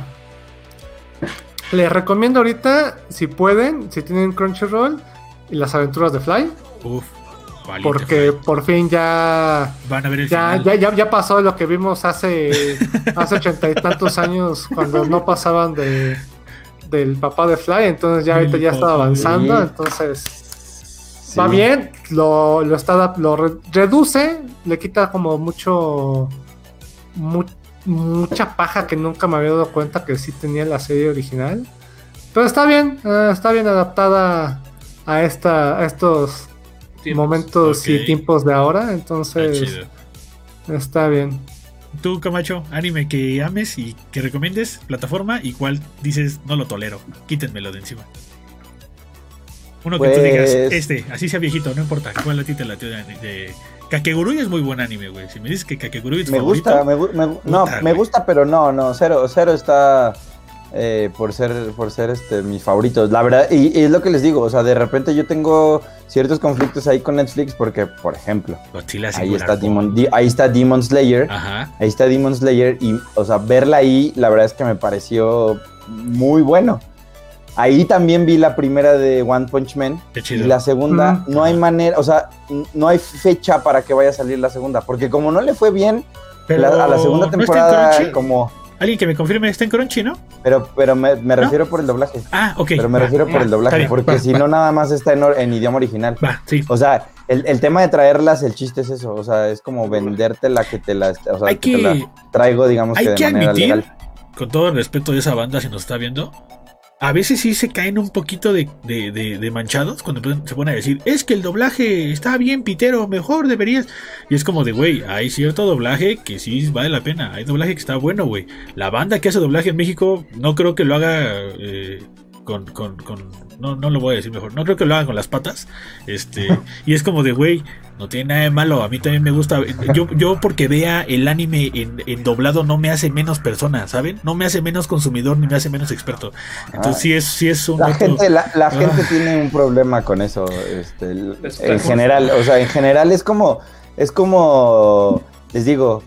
les recomiendo ahorita, si pueden, si tienen Crunchyroll, y las aventuras de Fly. Uf. Porque por fin ya, van a ver el ya, final. ya, ya, ya pasó lo que vimos hace hace ochenta y tantos años cuando no pasaban de del papá de Fly, entonces ya ahorita ya está avanzando, entonces Sí. va bien, lo, lo está lo re- reduce, le quita como mucho mu- mucha paja que nunca me había dado cuenta que sí tenía la serie original. Pero está bien, eh, está bien adaptada a esta a estos tiempos. momentos y tiempos de ahora, entonces está bien. Tú, Camacho, anime que ames y que recomiendes, plataforma y cuál dices no lo tolero. Quítenmelo de encima. Uno que tú digas, Pues- este, así sea viejito, no importa. ¿Cuál a ti te latió de, de... Kakegurui es muy buen anime, güey. Si me dices que Kakegurui es Me favorito, gusta, me, me gu- no, Puta, me gusta, pero no, no, cero, cero está eh, por ser, por ser este, mis favoritos. La verdad, y, y es lo que les digo, o sea, de repente yo tengo ciertos conflictos ahí con Netflix porque, por ejemplo, Godzilla ahí está. Demon, Di- ahí está Demon Slayer, Ajá. ahí está Demon Slayer y, o sea, verla ahí, la verdad es que me pareció muy bueno. Ahí también vi la primera de One Punch Man Qué y chido. la segunda, Mm. no hay manera, o sea, no hay fecha para que vaya a salir la segunda, porque como no le fue bien, Pero la- a la segunda ¿no está en temporada, Crunchy? como. Alguien que me confirme, está en Crunchy, ¿no? Pero, pero me, me ¿No? refiero por el doblaje. Ah, ok. Pero me va, refiero por el doblaje, bien, porque va, si no, nada más está en, or- en idioma original. Va, sí. O sea, el, el tema de traerlas, el chiste es eso. O sea, es como venderte la que te la, o sea, Hay que te la traigo, digamos hay que de que manera admitir, legal. con todo el respeto de esa banda, si nos está viendo, a veces sí se caen un poquito de, de- de- de manchados cuando se ponen a decir, es que el doblaje está bien, Pitero, mejor deberías. Y es como de, güey, hay cierto doblaje que sí vale la pena, hay doblaje que está bueno, güey. La banda que hace doblaje en México no creo que lo haga eh, con... con- con- no, no lo voy a decir mejor, no creo que lo haga con las patas. Este, y es como de, güey, no tiene nada de malo, a mí también me gusta. Yo, yo porque vea el anime en, en doblado no me hace menos persona, ¿saben? No me hace menos consumidor ni me hace menos experto. Entonces sí es, sí es un La otro- gente, la, la Ah. gente tiene un problema con eso, este, el- en general, o sea, en general es como, es como, les digo,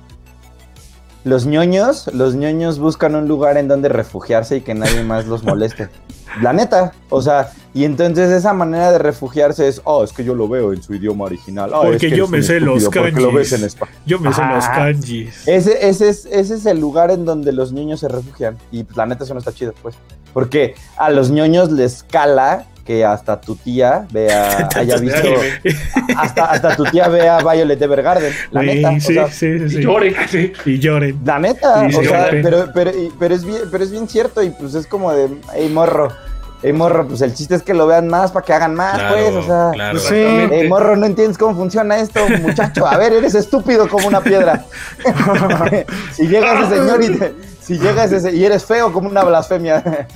los ñoños, los ñoños buscan un lugar en donde refugiarse y que nadie más los moleste. La neta, o sea, y entonces esa manera de refugiarse es, oh, es que yo lo veo en su idioma original. "Ah, Porque es que yo me sé los lo ves kanjis". en. Yo me sé los kanjis. Ese, ese, es, ese es el lugar en donde los niños se refugian. Y pues, la neta eso no está chido, pues. Porque a los ñoños les cala que hasta tu tía vea, haya visto, hasta, hasta tu tía vea Violet Evergarden. La neta, o sí, sea, sí, sí, Y sí. llore. Y lloren. la neta, o sea, pero, pero, pero es bien, pero es bien cierto y pues es como de, hey morro, hey morro, pues el chiste es que lo vean más para que hagan más, Claro, pues, o sea. claro. Sí. Hey, morro, no entiendes cómo funciona esto, muchacho. A ver, eres estúpido como una piedra. si llega ese señor y te, si llega ese se- y eres feo como una blasfemia.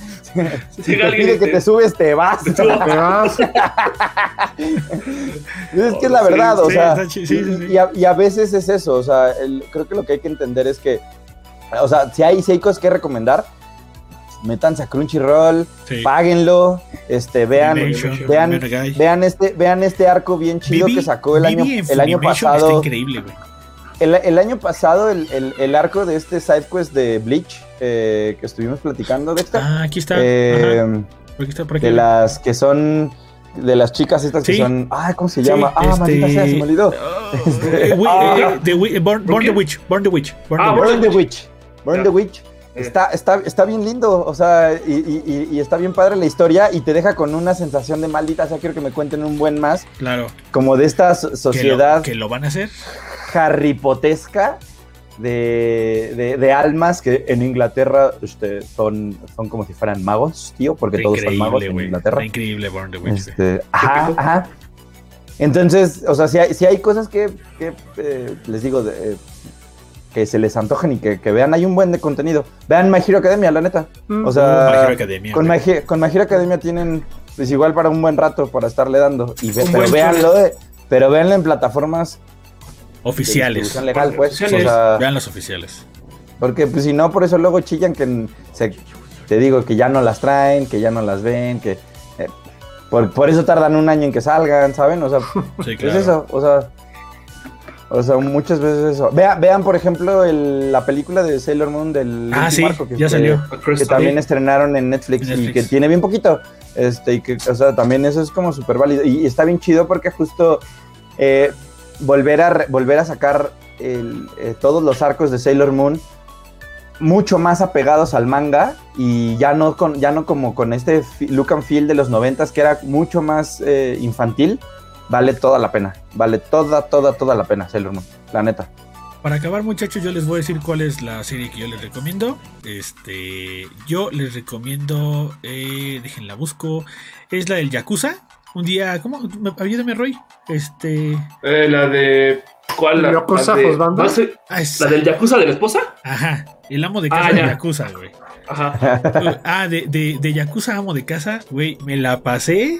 si llega te alguien pide que te- te subes, te vas. Te vas. es que es la Sí, verdad, o sí, sea, sí, y- sí. Y, a, y a veces es eso, o sea, el- creo que lo que hay que entender es que, o sea, si hay, si hay cosas que recomendar, métanse a Crunchyroll, Sí. páguenlo, este, vean, vean, vean este, vean este arco bien chido Vivi- que sacó el Vivi año, el año pasado. Está increíble, güey. El, el año pasado, el, el- el arco de este sidequest de Bleach eh, que estuvimos platicando de esta, Ah, aquí está. eh, Ajá. Aquí está, por aquí. de las que son, de las chicas estas que Sí. son, ah, ¿cómo se Sí, llama? Ah, este- maldita sea, se me olvidó. Este- Ah. eh, the Born the Witch. Born the Witch. Born Ah, the Witch. Burn the Witch. Burn the Witch. Está, está, está bien lindo, o sea, y, y- y- y está bien padre la historia y te deja con una sensación de maldita, o sea, quiero que me cuenten un buen más, Claro. como de esta so- Que lo, sociedad que lo van a hacer. harripotesca de, de- de almas que en Inglaterra este, son, son como si fueran magos, tío, porque Está todos son magos increíble, en. Inglaterra. Está increíble Born the Witch. Este, ajá, ajá. Entonces, o sea, si hay, si hay cosas que, que, eh, les digo, de, eh, que se les antojen y que, que vean, hay un buen de contenido. Vean My Hero Academia, la neta. O sea, My Hero Academia, con. My, con My Hero Academia tienen, pues igual para un buen rato para estarle dando. Y ve- pero véanlo, de- pero véanlo en plataformas Oficiales. legal, pues. O Oficiales. sea, Vean los oficiales. porque pues si no, por eso luego chillan que se, te digo que ya no las traen, que ya no las ven, que eh, por, por eso tardan un año en que salgan, ¿saben? O sea, Sí, claro. es eso, o sea, o sea, muchas veces eso. Vean, vean por ejemplo, el- la película de Sailor Moon del Ah, último sí, arco que, ya salió. que también estrenaron en Netflix, y que tiene bien poquito. Este, y que, o sea, también eso es como súper válido. Y, y está bien chido porque justo eh, volver, a, re- volver a sacar el, eh, todos los arcos de Sailor Moon mucho más apegados al manga y ya no, con, ya no como con este look and feel de los noventas que era mucho más eh, infantil, vale toda la pena. Vale toda, toda, toda la pena Sailor Moon, la neta. Para acabar, muchachos, yo les voy a decir cuál es la serie que yo les recomiendo. Este, yo les recomiendo, eh, déjenla busco, es la del Yakuza. Un día, ¿cómo? Me- Ayúdame, Roy. Este, Eh, la de. ¿Cuál? La, Yakuza la de- Husbando. ¿no sé? ah, es- ¿La del Yakuza de la esposa? ajá, el amo de Ah, casa de ya. Yakuza, güey. Ajá. Ah, de, de, de Yakuza amo de casa, güey, me la pasé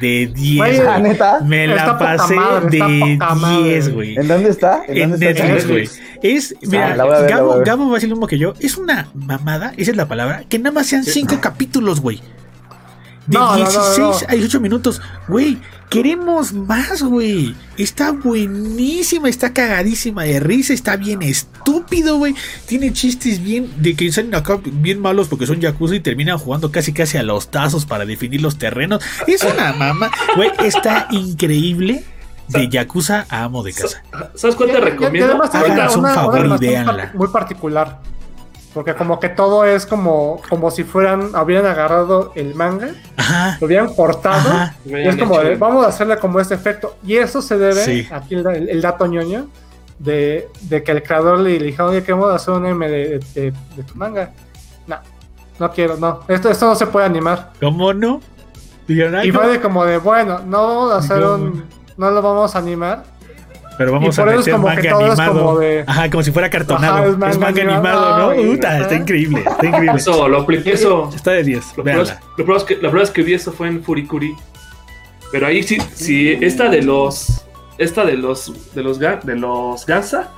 de 10. Güey, güey. La neta, Me la Está pasé madre, de poca madre. 10, güey. ¿en dónde está? En dónde está? Netflix, güey. Es, mira, Ah, la voy a ver, la Gabo. Gabo va a decir lo mismo que yo. Es una mamada, esa es la palabra, que nada más sean cinco capítulos, güey. De No, no, no, 16 no. a 18 minutos. Güey, queremos más, güey. Está buenísima, está cagadísima de risa, está bien estúpido, güey. Tiene chistes bien de que salen acá bien malos porque son yakuza y terminan jugando casi casi a los tazos para definir los terrenos. Es una mama, güey, está increíble. De yakuza a amo de casa. ¿Sabes cuál te Y- y- y recomiendo? además tiene Háganos Ahorita- un una- una favor y par- Muy particular. Porque como que todo es como, como si fueran, habrían agarrado el manga, Ajá. lo habían cortado, Ajá. y es como de, vamos a hacerle como ese efecto. Y eso se debe, Sí. aquí el, el- el dato ñoño, de, de que el creador le dijo, oye, queremos hacer un M de, de- de tu manga. No, no quiero, no. Esto, esto no se puede animar. ¿Cómo no? Dijeron, "Ay, Y no". fue de como de, bueno, no vamos a hacer un... No lo vamos a animar. Pero vamos Y por a eso es meter como manga animado. como de- Ajá, como si fuera cartonado. Ajá, es es manga manga, animado, animado, ¿no? y- Puta, está increíble, está increíble. Eso, lo apliqué eso. Está de 10. Lo peor, es, que, la verdad es que vi eso fue en Furikuri. Pero ahí sí, sí, esta de los. Esta de los. De los, de los Gansa.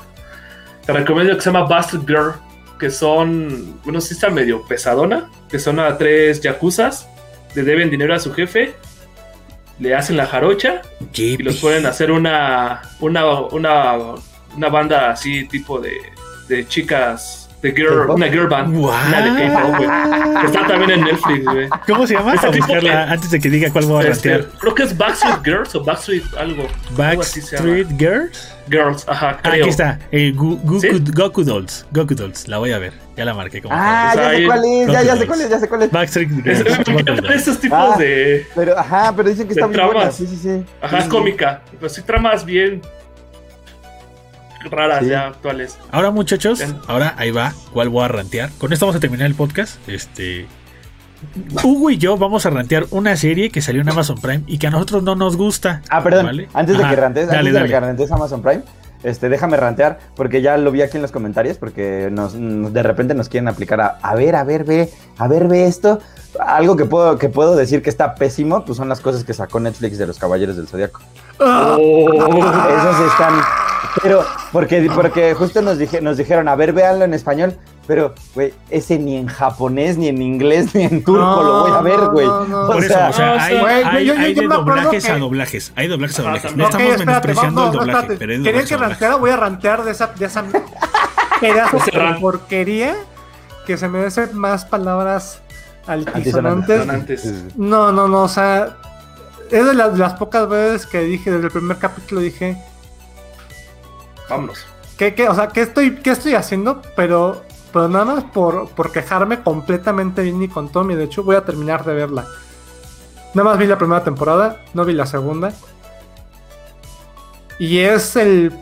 Te recomiendo que se llama Bastard Girl. Que son. Bueno, sí está medio pesadona. Que son a tres yakuzas. Le deben dinero a su jefe. Le hacen la jarocha. Y los pe- pueden hacer una. Una. Una, una banda así, tipo de. De chicas. De girl. Una girl band. Una de K-pop, güey. Que Está también en Netflix, güey. ¿Cómo se llama? Este buscarla antes de que diga cuál voy a Este, creo que es Backstreet Girls o Backstreet algo. Backstreet Girls. Girls, ajá, Ah, creo. aquí está. eh, Gu- Goku, ¿Sí? Goku Dolls. Goku Dolls. La voy a ver. Ya la marqué como. Ah, Pues ya sé cuál es, ya, ya sé cuál es, ya sé cuál es. Backstreet Es- Girls. es- Dolls. estos tipos Ah. de. Pero, ajá, pero dicen que está muy buena. tramas. Sí, sí, sí. Ajá, es cómica. Pero sí tramas bien. Raras Sí. ya actuales. Ahora, muchachos, Bien. ahora ahí va. ¿Cuál voy a rantear? Con esto vamos a terminar el podcast. Este. Hugo y yo vamos a rantear una serie que salió en Amazon Prime y que a nosotros no nos gusta. Ah, perdón. ¿vale? Antes de Ajá, que rantes, dale, antes de que rantes Amazon Prime, este, déjame rantear, porque ya lo vi aquí en los comentarios, porque nos, nos- de repente nos quieren aplicar a, a ver, a ver, ve, a ver, ve esto. Algo que puedo, que puedo decir que está pésimo, pues son las cosas que sacó Netflix de los Caballeros del Zodiaco. Ah, Oh. Esos están. Pero, porque, porque justo nos, dije, nos dijeron, a ver, véanlo en español. Pero, güey, ese ni en japonés, ni en inglés, ni en turco No, lo voy a ver, güey. no, no. Por O eso, sea, o sea, hay, güey, hay- yo- yo- hay yo de doblajes que- a doblajes. Hay doblajes a doblajes. No también. Ok, estamos espérate, menospreciando vamos, el doblaje, espérate. pero hay que ranteara, voy a rantear de esa, de esa pedazo de ran. porquería que se merece más palabras altisonantes. No, no, no, o sea, es de las, de las pocas veces que dije, desde el primer capítulo dije, Vámonos. ¿qué, qué, o sea, ¿qué estoy, qué estoy haciendo? Pero, pero nada más por, por quejarme completamente y con Tommy. De hecho, voy a terminar de verla. Nada más vi la primera temporada, no vi la segunda. Y es el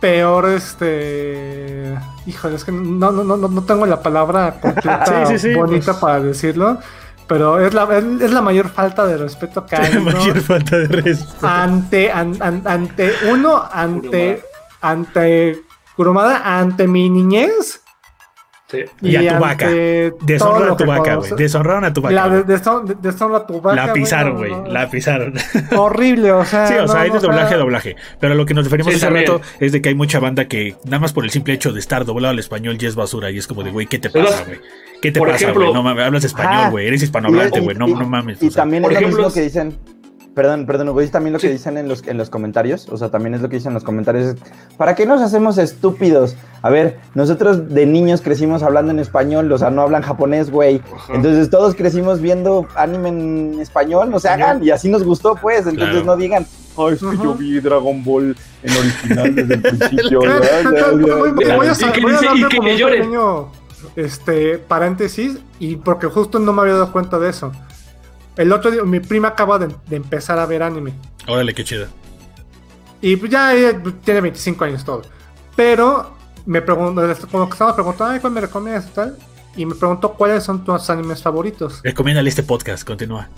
peor, este... Híjole, es que no, no, no, no tengo la palabra completa Sí, sí, sí, bonita pues. para decirlo. Pero es la, es, es la mayor falta de respeto que hay. ¿no? Mayor falta de respeto. ante, an- an- ante uno, ante, ante Kurumada ante mi niñez. Sí. Y a tu vaca. lo a tu vaca, güey. Deshonraron a tu vaca. La de, deshonra a tu vaca. La güey, pisaron, güey. no, La pisaron. Horrible, o sea. Sí, o sea, hay de no, o sea, doblaje a doblaje. Pero a lo que nos referimos Sí, hace también. rato es de que hay mucha banda que nada más por el simple hecho de estar doblado al español ya es basura. Y es como de, güey, ¿qué te pasa, güey? ¿Qué te por pasa, güey? No mames, hablas español, güey. Eres hispanohablante, güey. No, mames. Y o sea. también por es lo ejemplo, mismo que dicen. Perdón, perdón, Hugo, es también lo que dicen en los, en los comentarios. O sea, también es lo que dicen en los comentarios. ¿Para qué nos hacemos estúpidos? A ver, nosotros de niños crecimos hablando en español, o sea, no hablan japonés, güey. Ajá. Entonces todos crecimos viendo anime en español, no se hagan, y así nos gustó, pues. Entonces Claro. no digan, oh, es que Ajá. yo vi Dragon Ball en original desde el principio. Eh, ya, ya, voy- ya, voy- ya". voy a Y sa- que voy a dice- y darle que como un llore. pequeño este, paréntesis y porque justo no me había dado cuenta de eso. El otro día, mi prima acaba de, de empezar a ver anime. Órale, qué chido. Y ya ella tiene 25 años todo. Pero me preguntó, como que estaba preguntando, ay, ¿cuál me recomiendas y tal? Y me preguntó cuáles son tus animes favoritos. Recomiéndale este podcast, continúa.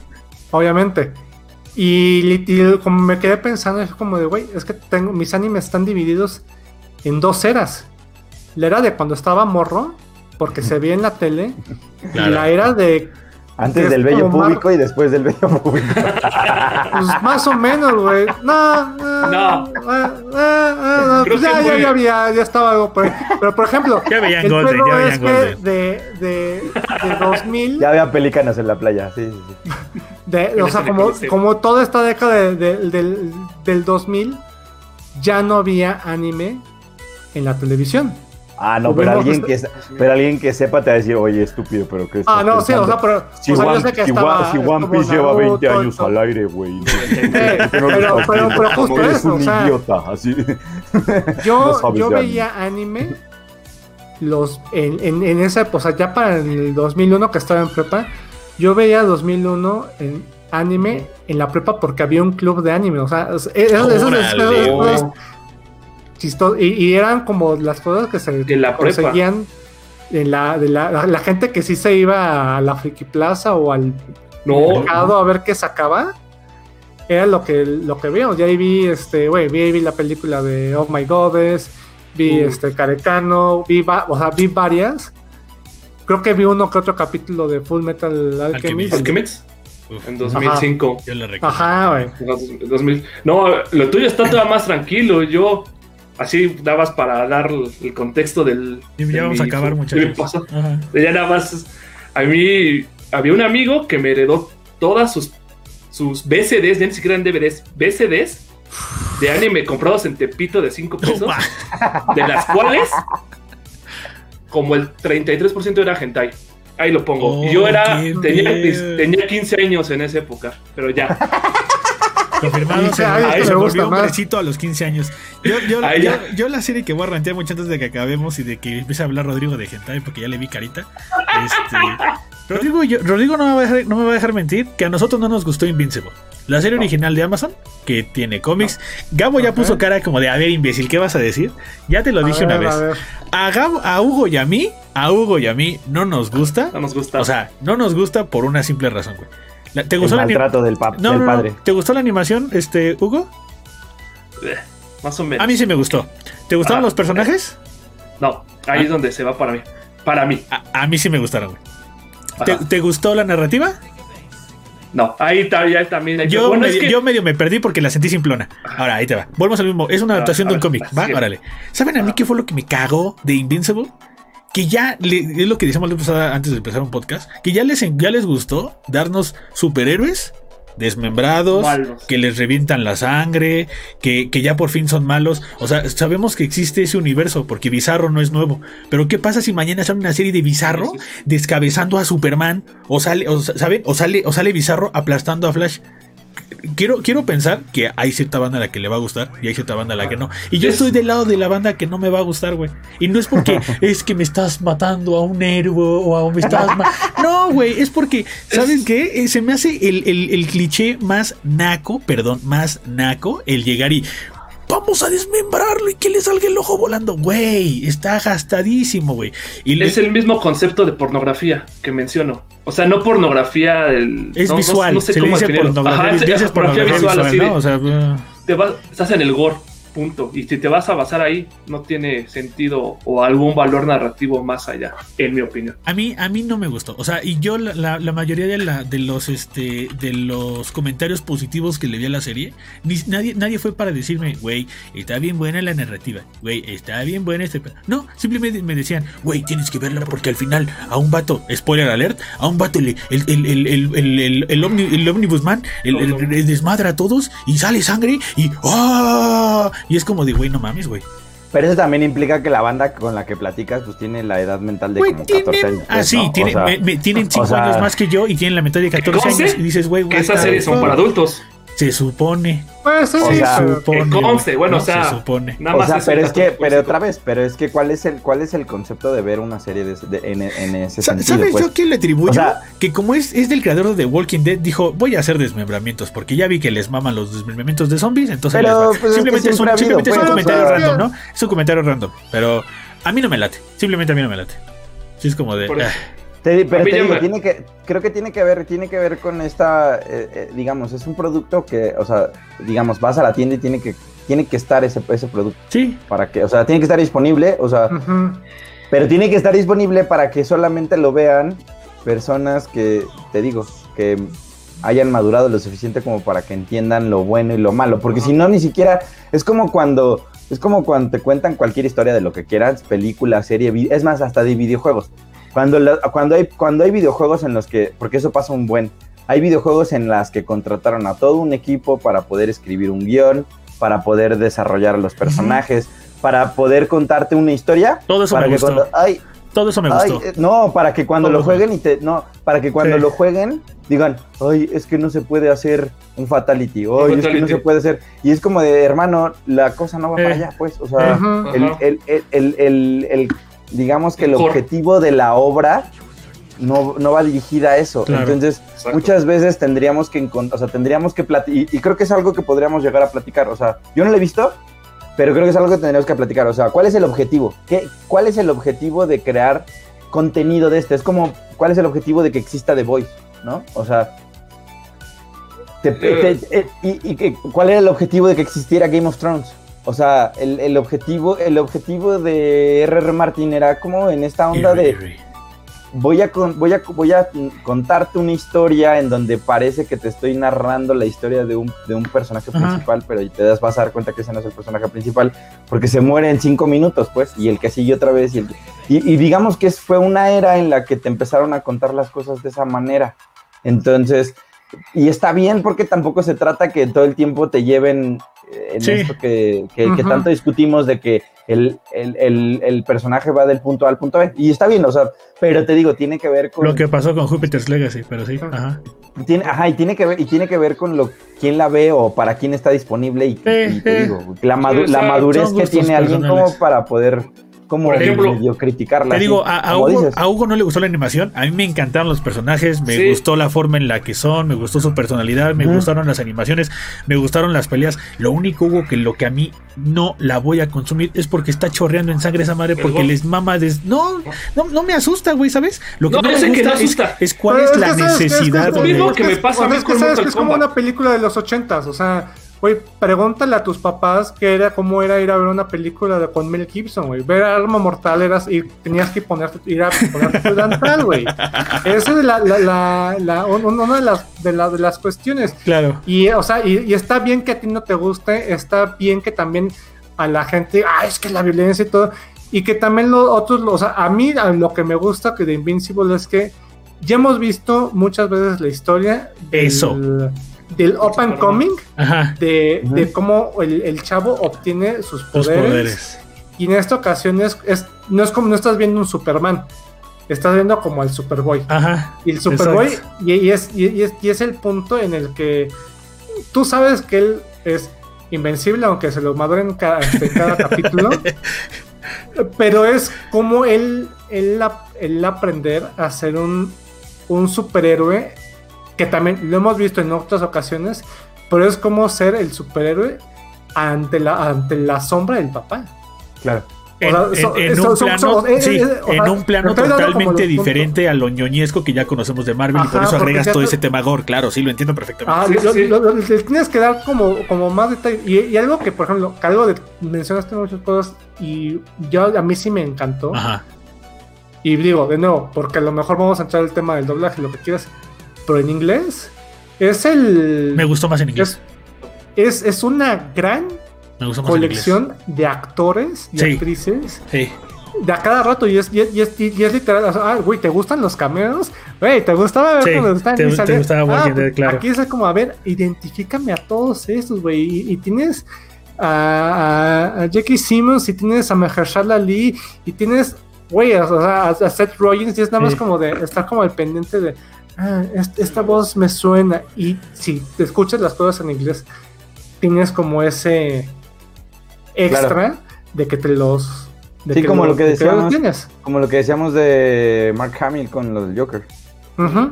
Obviamente. Y, como me quedé pensando, es como de, güey, es que tengo, mis animes están divididos en dos eras. La era de cuando estaba morro, porque se veía en la tele, Claro. y la era de, Antes Es del bello mar- público y después del bello público. pues más o menos, güey. No, no, No. eh, eh, eh, no, pues ya, ya, muy- ya había, ya estaba algo por ahí. Pero por ejemplo, Ya veían el Golden, ya veían es que de, de, de 2000, ya había pelícanos en la playa, sí, sí, sí. de- o sea, como, como toda esta década de- de- del, del 2000, ya no había anime en la televisión. Ah, no, Pues pero alguien, que, esta- pero alguien que sepa te va a decir, oye, estúpido, pero ¿qué Ah, no, sí, o sea, pensando? pero Si, o sea, yo One, sé que si estaba- si One Piece lleva 20 Naruto, años al aire, güey. entonces, Eh, ¿por qué no lo pero- pero- viendo? pero justo Eres eso, un o sea- idiota, así. Yo, No yo veía anime los en, en, en esa época, o sea, ya para el 2001 que estaba en prepa, yo veía 2001 en anime en la prepa porque había un club de anime, o sea, es- es- esas- y, y eran como las cosas que se De la prepa. conseguían en la, de la, la- la gente que sí se iba a la Friki Plaza o al No, mercado a ver qué sacaba. Era lo que, lo que vimos. Ya ahí vi, este, güey, vi, vi la película de Oh My Goddess, vi Uh. este Carecano, vi, va- o sea, vi varias. Creo que vi uno que otro capítulo de Full Metal Alchemist. Alchemist. Alchemist Uf, en 2005. yo le recomiendo. Ajá, güey. No, 2000. No, lo tuyo está todavía más tranquilo. Yo, así dabas para dar el contexto del. Y ya vamos a mi- acabar, de mi muchachos. Ya nada más. A mí había un amigo que me heredó todas sus, sus BCDs, ya ni siquiera en DVDs, BCDs de anime comprados en Tepito de 5 No, pesos, ma. de las cuales como el 33% era hentai. Ahí lo pongo. Oh, Y yo era, qué tenía, tenía 15 años en esa época, pero ya. Confirmado, se, "Ay, ahí esto se me volvió gusta más". hombrecito a los 15 años. Yo, yo, yo, la serie que voy a rantear mucho antes de que acabemos y de que empiece a hablar Rodrigo de Hentai, porque ya le vi carita. Este, Rodrigo, yo- Rodrigo no, me va a dejar, no me va a dejar mentir que a nosotros no nos gustó Invincible. La serie original de Amazon, que tiene cómics. Gabo ya puso cara como de, a ver, imbécil, ¿qué vas a decir? Ya te lo A dije una vez. a. A, Gabo- a Hugo y a mí, a Hugo y a mí no nos gusta. No nos gusta. O sea, no nos gusta por una simple razón, güey. La- ¿Te El gustó la del, pap- no, del no. ¿Te gustó la animación, este, Hugo? Eh, más o menos. A mí sí me gustó. ¿Te gustaron Ah, los personajes? No, ahí Ah. es donde se va para mí. Para mí. A, a mí sí me gustaron, güey. ¿Te, gustó la narrativa? No, ahí ya también hay Yo, bueno, medio, es que- yo medio me perdí porque la sentí simplona. Ahora, ahí te va. Volvemos al mismo. Es una Ah, adaptación de un cómic. ¿Va? Órale. ¿Saben a mí qué fue lo que me cagó de Invincible? Que ya, le- es lo que decíamos antes de empezar un podcast, que ya les, ya les gustó darnos superhéroes desmembrados, Malos. que les revientan la sangre, que, que ya por fin son malos. O sea, sabemos que existe ese universo, porque Bizarro no es nuevo. Pero ¿qué pasa si mañana sale una serie de Bizarro descabezando a Superman? O sale, o. O sale, o sale Bizarro aplastando a Flash. Quiero, quiero pensar que hay cierta banda a la que le va a gustar y hay cierta banda a la que no. Y yo Es- estoy del lado de la banda que no me va a gustar, güey. Y no es porque es que me estás matando a un héroe o a un me estás No, güey, es porque, ¿saben qué? Eh, Se me hace el, el- el cliché más naco, perdón, más naco, el llegar y. Vamos a desmembrarlo y que le salga el ojo volando, güey. Está gastadísimo, güey. Y le- Es el mismo concepto de pornografía que menciono. O sea, no pornografía del. es no- visual, no sé se le cómo dice pornografía, Ajá, es- es pornografía pornografía visual, visual, así de- ¿no? O sea, te vas- estás en el gore. Punto. Y si te vas a basar ahí, no tiene sentido o algún valor narrativo más allá, en mi opinión. A mí, a mí no me gustó. O sea, y yo la, la- la mayoría de, la, de los este de los comentarios positivos que le vi a la serie, ni, nadie, nadie fue para decirme, güey, está bien buena la narrativa, güey, está bien buena este. pe-". No, simplemente me decían, güey, tienes que verla porque al final a un vato, spoiler alert, a un vato le, el, el, el, el, el, el, el omni- el Omnibus Man, el, desmadra a todos y sale sangre y ¡ah! Y es como de, güey, no mames, güey. Pero eso también implica que la banda con la que platicas, pues tiene la edad mental de Güey, como 14 tienen, años. ah, sí, ¿no? O tienen, sea, me- me- tienen 5 o sea- años más que yo y tienen la mentalidad de 14 conste años. Y dices, güey, what esas series son para adultos. Se supone. Pues sí, O sea, pero- supone. que conste, bueno, ¿no? o sea, Se supone. Nada o más sea, pero es que, pero otra vez, pero es que cuál es el, cuál es el concepto de ver una serie de, de- en, en ese Sa- sentido. ¿Sabes pues? yo quién le atribuyo? O sea- que como es, es del creador de The Walking Dead, dijo, voy a hacer desmembramientos, porque ya vi que les maman los desmembramientos de zombies, entonces Pero, les va. pues, es que simplemente, es un, siempre ha habido, simplemente es un pues, comentario o sea- random, ¿no? Es un comentario random, pero a mí no me late, simplemente a mí no me late. Sí, es como de... Por eso. ah, Te pero te digo, tiene que, creo que tiene que ver, tiene que ver con esta, eh, eh, digamos, es un producto que, o sea, digamos, vas a la tienda y tiene que, tiene que estar ese, ese producto. Sí, para que, o sea, tiene que estar disponible, o sea, pero tiene que estar disponible para que solamente lo vean personas que, te digo, que hayan madurado lo suficiente como para que entiendan lo bueno y lo malo, porque si no, ni siquiera, es como cuando, es como cuando te cuentan cualquier historia de lo que quieras, película, serie, es más, hasta de videojuegos. Cuando, la- cuando, hay, cuando hay videojuegos en los que, porque eso pasa un buen, hay videojuegos en las que contrataron a todo un equipo para poder escribir un guion, para poder desarrollar los personajes, para poder contarte una historia. todo eso para me que gustó. cuando, ay, todo eso me ay, gustó. eh, no, para que cuando Todo lo jueguen y te, no, para que cuando Sí. lo jueguen digan, ay, es que no se puede hacer un fatality, ay, es que no se puede hacer, y es como de, hermano, la cosa no va Eh. para allá, pues, o sea, Ujú. el, Ajá. el- el- el- el- el- digamos que el objetivo de la obra no, no va dirigida a eso. Claro. Entonces, Exacto. muchas veces tendríamos que encontrar, o sea, tendríamos que platicar, y, y creo que es algo que podríamos llegar a platicar. O sea, yo no lo he visto, pero creo que es algo que tendríamos que platicar. O sea, ¿cuál es el objetivo? ¿Qué, ¿Cuál es el objetivo de crear contenido de este? Es como, ¿cuál es el objetivo de que exista The Voice? ¿No? O sea. te- te- te- y, y ¿Cuál era el objetivo de que existiera Game of Thrones? O sea, el, el objetivo, el objetivo de R.R. Martin era como en esta onda Irre, de irre. voy a, con- voy, a, voy a contarte una historia en donde parece que te estoy narrando la historia de un, de un personaje Ajá. principal, pero te das, vas a dar cuenta que ese no es el personaje principal, porque se muere en cinco minutos, pues, y el que sigue otra vez. Y, el- y, y digamos que es- fue una era en la que te empezaron a contar las cosas de esa manera. Entonces, y está bien porque tampoco se trata que todo el tiempo te lleven en Sí. esto que, que- que Ujú. tanto discutimos de que el, el- el- el personaje va del punto A al punto B. Y está bien, o sea, pero te digo, tiene que ver con. Lo que pasó con Jupiter's Legacy, pero sí, ajá. Tiene, ajá, y tiene que ver, y tiene que ver con lo quién la ve o para quién está disponible. Y, Eh, y te eh. digo, la, madu- Sí, o sea, la madurez que tiene alguien como para poder como Por ejemplo, medio criticarla. Te digo, a, Hugo, a Hugo no le gustó la animación. A mí me encantaron los personajes. Me Sí. gustó la forma en la que son. Me gustó su personalidad. Me gustaron las animaciones. Me gustaron las peleas. Lo único, Hugo, que lo que a mí no la voy a consumir es porque está chorreando en sangre esa madre. Porque les mama. des- No, no, no me asusta, güey, ¿sabes? Lo que No, no, me que gusta no es, asusta. es cuál Pero es la que sabes que es necesidad. como- Lo mismo de- que me pasa a mí es que con que es como una película de los ochentas, o sea, güey, pregúntale a tus papás qué era, cómo era ir a ver una película de, con Mel Gibson, güey. Ver Arma Mortal eras ir, tenías que ponerte, ir a ponerte tu delantal, güey. Esa es la, la, la, la- un- una de las, de, la- de las cuestiones. Claro. Y, o sea, y, y está bien que a ti no te guste, está bien que también a la gente, ah, es que la violencia y todo, y que también los otros, o sea, a mí a lo que me gusta que de Invincible es que ya hemos visto muchas veces la historia Eso. del up and coming, Ajá. de, de cómo el, el chavo obtiene sus poderes, poderes. y en esta ocasión es, es- no es como no estás viendo un Superman, estás viendo como al Superboy. Ajá. Y el Superboy, y, y es, y, y es, y es el punto en el que tú sabes que él es invencible, aunque se lo maduren ca- este, cada capítulo. Pero es como él, él, él aprender a ser un, un superhéroe, que también lo hemos visto en otras ocasiones, pero es como ser el superhéroe ante la, ante la sombra del papá. Claro. En, O sea, so- en- en so- un so- plano, so- eh, sí, eh, eh, en un totalmente diferente a lo ñoñesco que ya conocemos de Marvel y por eso agregas todo to- ese tema gore, claro, sí, lo entiendo perfectamente. Ah, Sí, lo- sí. lo- lo- le tienes que dar como, como más detalle. Y, y algo que, por ejemplo, que algo de mencionaste muchas cosas y yo a mí sí me encantó. Ajá. Y digo, de nuevo, porque a lo mejor vamos a entrar al tema del doblaje, lo que quieras. Pero en inglés es el. Me gustó más en inglés. es, es, es una gran colección de actores y Sí. actrices Sí. de a cada rato. Y es, y es, y es, y es literal. ah, güey, ¿te gustan los cameos? Güey, ¿te gustaba ver Sí, cuando estaban te- te gustaba Ah, claro. Aquí es como, a ver, identifícame a todos estos, güey. Y, y tienes a, a, a Jackie Simmons, y tienes a Mahershala Ali, y tienes, güey, o sea, a, a Seth Rollins, y es nada más Sí. como de estar como al pendiente de, ah, est- esta voz me suena. Y si te escuchas las cosas en inglés, tienes como ese extra Claro. de que te los. de Sí, como lo que los decíamos. tienes. Como lo que decíamos de Mark Hamill con los Joker. Ujú.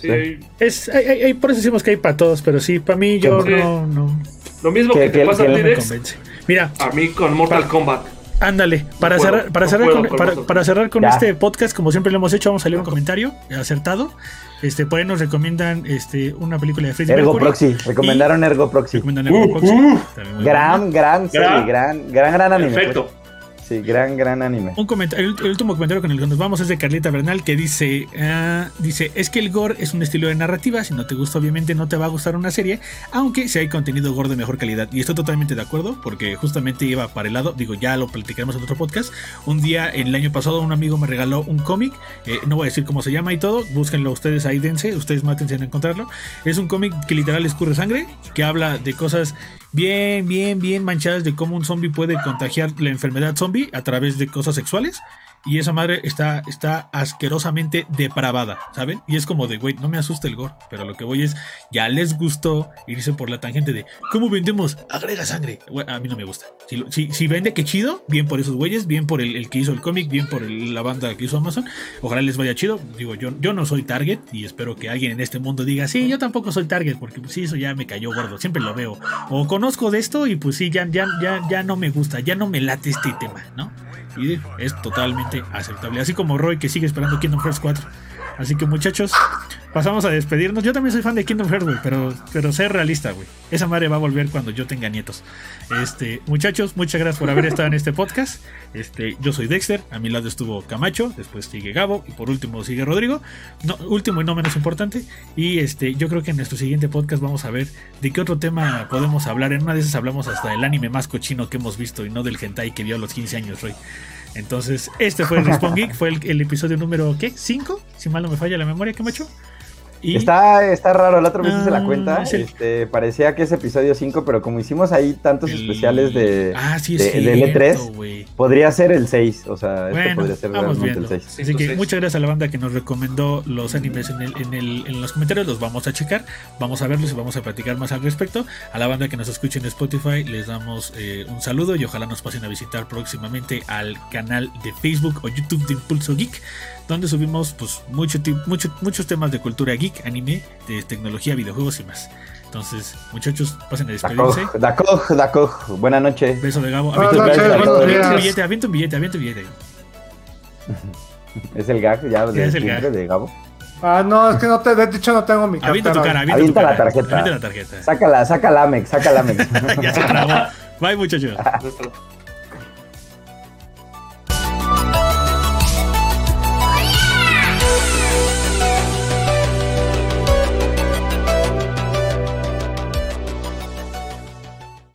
Sí, Sí. Es, hay- por eso decimos que hay para todos, pero sí, para mí yo Sí. no, no, Lo mismo Que- que, te que- pasa a ti. Mira, a mí con Mortal Kombat. Ándale, para No puedo, cerrar, para no cerrar con, para, para cerrar con Ya. este podcast, como siempre lo hemos hecho, vamos a leer un comentario acertado. Este, por ahí nos recomiendan este, una película de Freddie Ergo Mercury. Proxy. Recomendaron Ergo Proxy. Recomiendan Ergo Proxy. Gran, gran serie. Gran. Gran, gran, gran anime. Perfecto. Sí, gran, gran anime. Un comentario, el, el último comentario con el que nos vamos es de Carlita Bernal que dice, ah, dice, es que el gore es un estilo de narrativa, si no te gusta obviamente no te va a gustar una serie, aunque si hay contenido gore de mejor calidad. Y estoy totalmente de acuerdo porque justamente iba para el lado, digo, ya lo platicaremos en otro podcast. Un día, el año pasado, un amigo me regaló un cómic, eh, no voy a decir cómo se llama y todo, búsquenlo ustedes ahí, dense, ustedes mátense en encontrarlo. Es un cómic que literal escurre sangre, que habla de cosas bien, bien, bien manchadas de cómo un zombie puede contagiar la enfermedad zombie a través de cosas sexuales. Y esa madre está, está asquerosamente depravada, ¿saben? Y es como de, güey, no me asusta el gore. Pero lo que voy es, ya les gustó irse por la tangente de, ¿cómo vendemos? Agrega sangre. Güey, a mí no me gusta. Si, si, vende, qué chido. Bien por esos güeyes, bien por el, el que hizo el cómic, bien por el- la banda que hizo Amazon. Ojalá les vaya chido. Digo, yo, yo no soy Target y espero que alguien en este mundo diga, sí, yo tampoco soy Target, porque pues sí, eso ya me cayó gordo. Siempre lo veo. O conozco de esto y pues sí, ya, ya, ya, ya no me gusta, ya no me late este tema, ¿no? Es totalmente aceptable. Así como Roy que sigue esperando Kingdom Hearts 4. Así que muchachos, pasamos a despedirnos. Yo también soy fan de Kingdom Hearts, pero, pero ser realista, güey. Esa madre va a volver cuando yo tenga nietos. Este, muchachos, muchas gracias por haber estado en este podcast. Este, yo soy Dexter, a mi lado estuvo Camacho, después sigue Gabo y por último sigue Rodrigo. No, último y no menos importante. Y este, yo creo que en nuestro siguiente podcast vamos a ver de qué otro tema podemos hablar. En una de esas hablamos hasta del anime más cochino que hemos visto y no del hentai que vio a los 15 años, Roy. Entonces, este fue el Respawn Geek, fue el, el episodio número, ¿qué? ¿5? Si mal no me falla la memoria, Camacho. Y Está, está raro, la otra vez hice la Ah, cuenta. es el- Este, parecía que es episodio 5, pero como hicimos ahí tantos el- especiales de, Ah, sí, es de, cierto, de L3, güey. podría ser el 6. O sea, Bueno, podría ser vamos realmente viendo. el 6. Así que muchas gracias a la banda que nos recomendó los animes en, el, en, el, en los comentarios. Los vamos a checar, vamos a verlos y vamos a platicar más al respecto. A la banda que nos escucha en Spotify les damos eh, un saludo y ojalá nos pasen a visitar próximamente al canal de Facebook o YouTube de Impulso Geek, donde subimos pues mucho, ti- mucho- muchos temas de cultura geek, anime, de tecnología, videojuegos y más. Entonces, muchachos, pasen a despedirse. Dakoj, Dakoj, Dakoj. Buena noche. Beso de Gabo. Buenas noches, avienta un billete, avienta un billete, avienta un billete. Es el gag ya de, es el gag. de Gabo. Ah, no, es que no te, de hecho no tengo mi Avienta tu cara, avienta, Avienta tu la cara. tarjeta. Avienta la tarjeta. Sácala, saca la Amex, saca la Amex. ya se trabó. Bye, muchachos.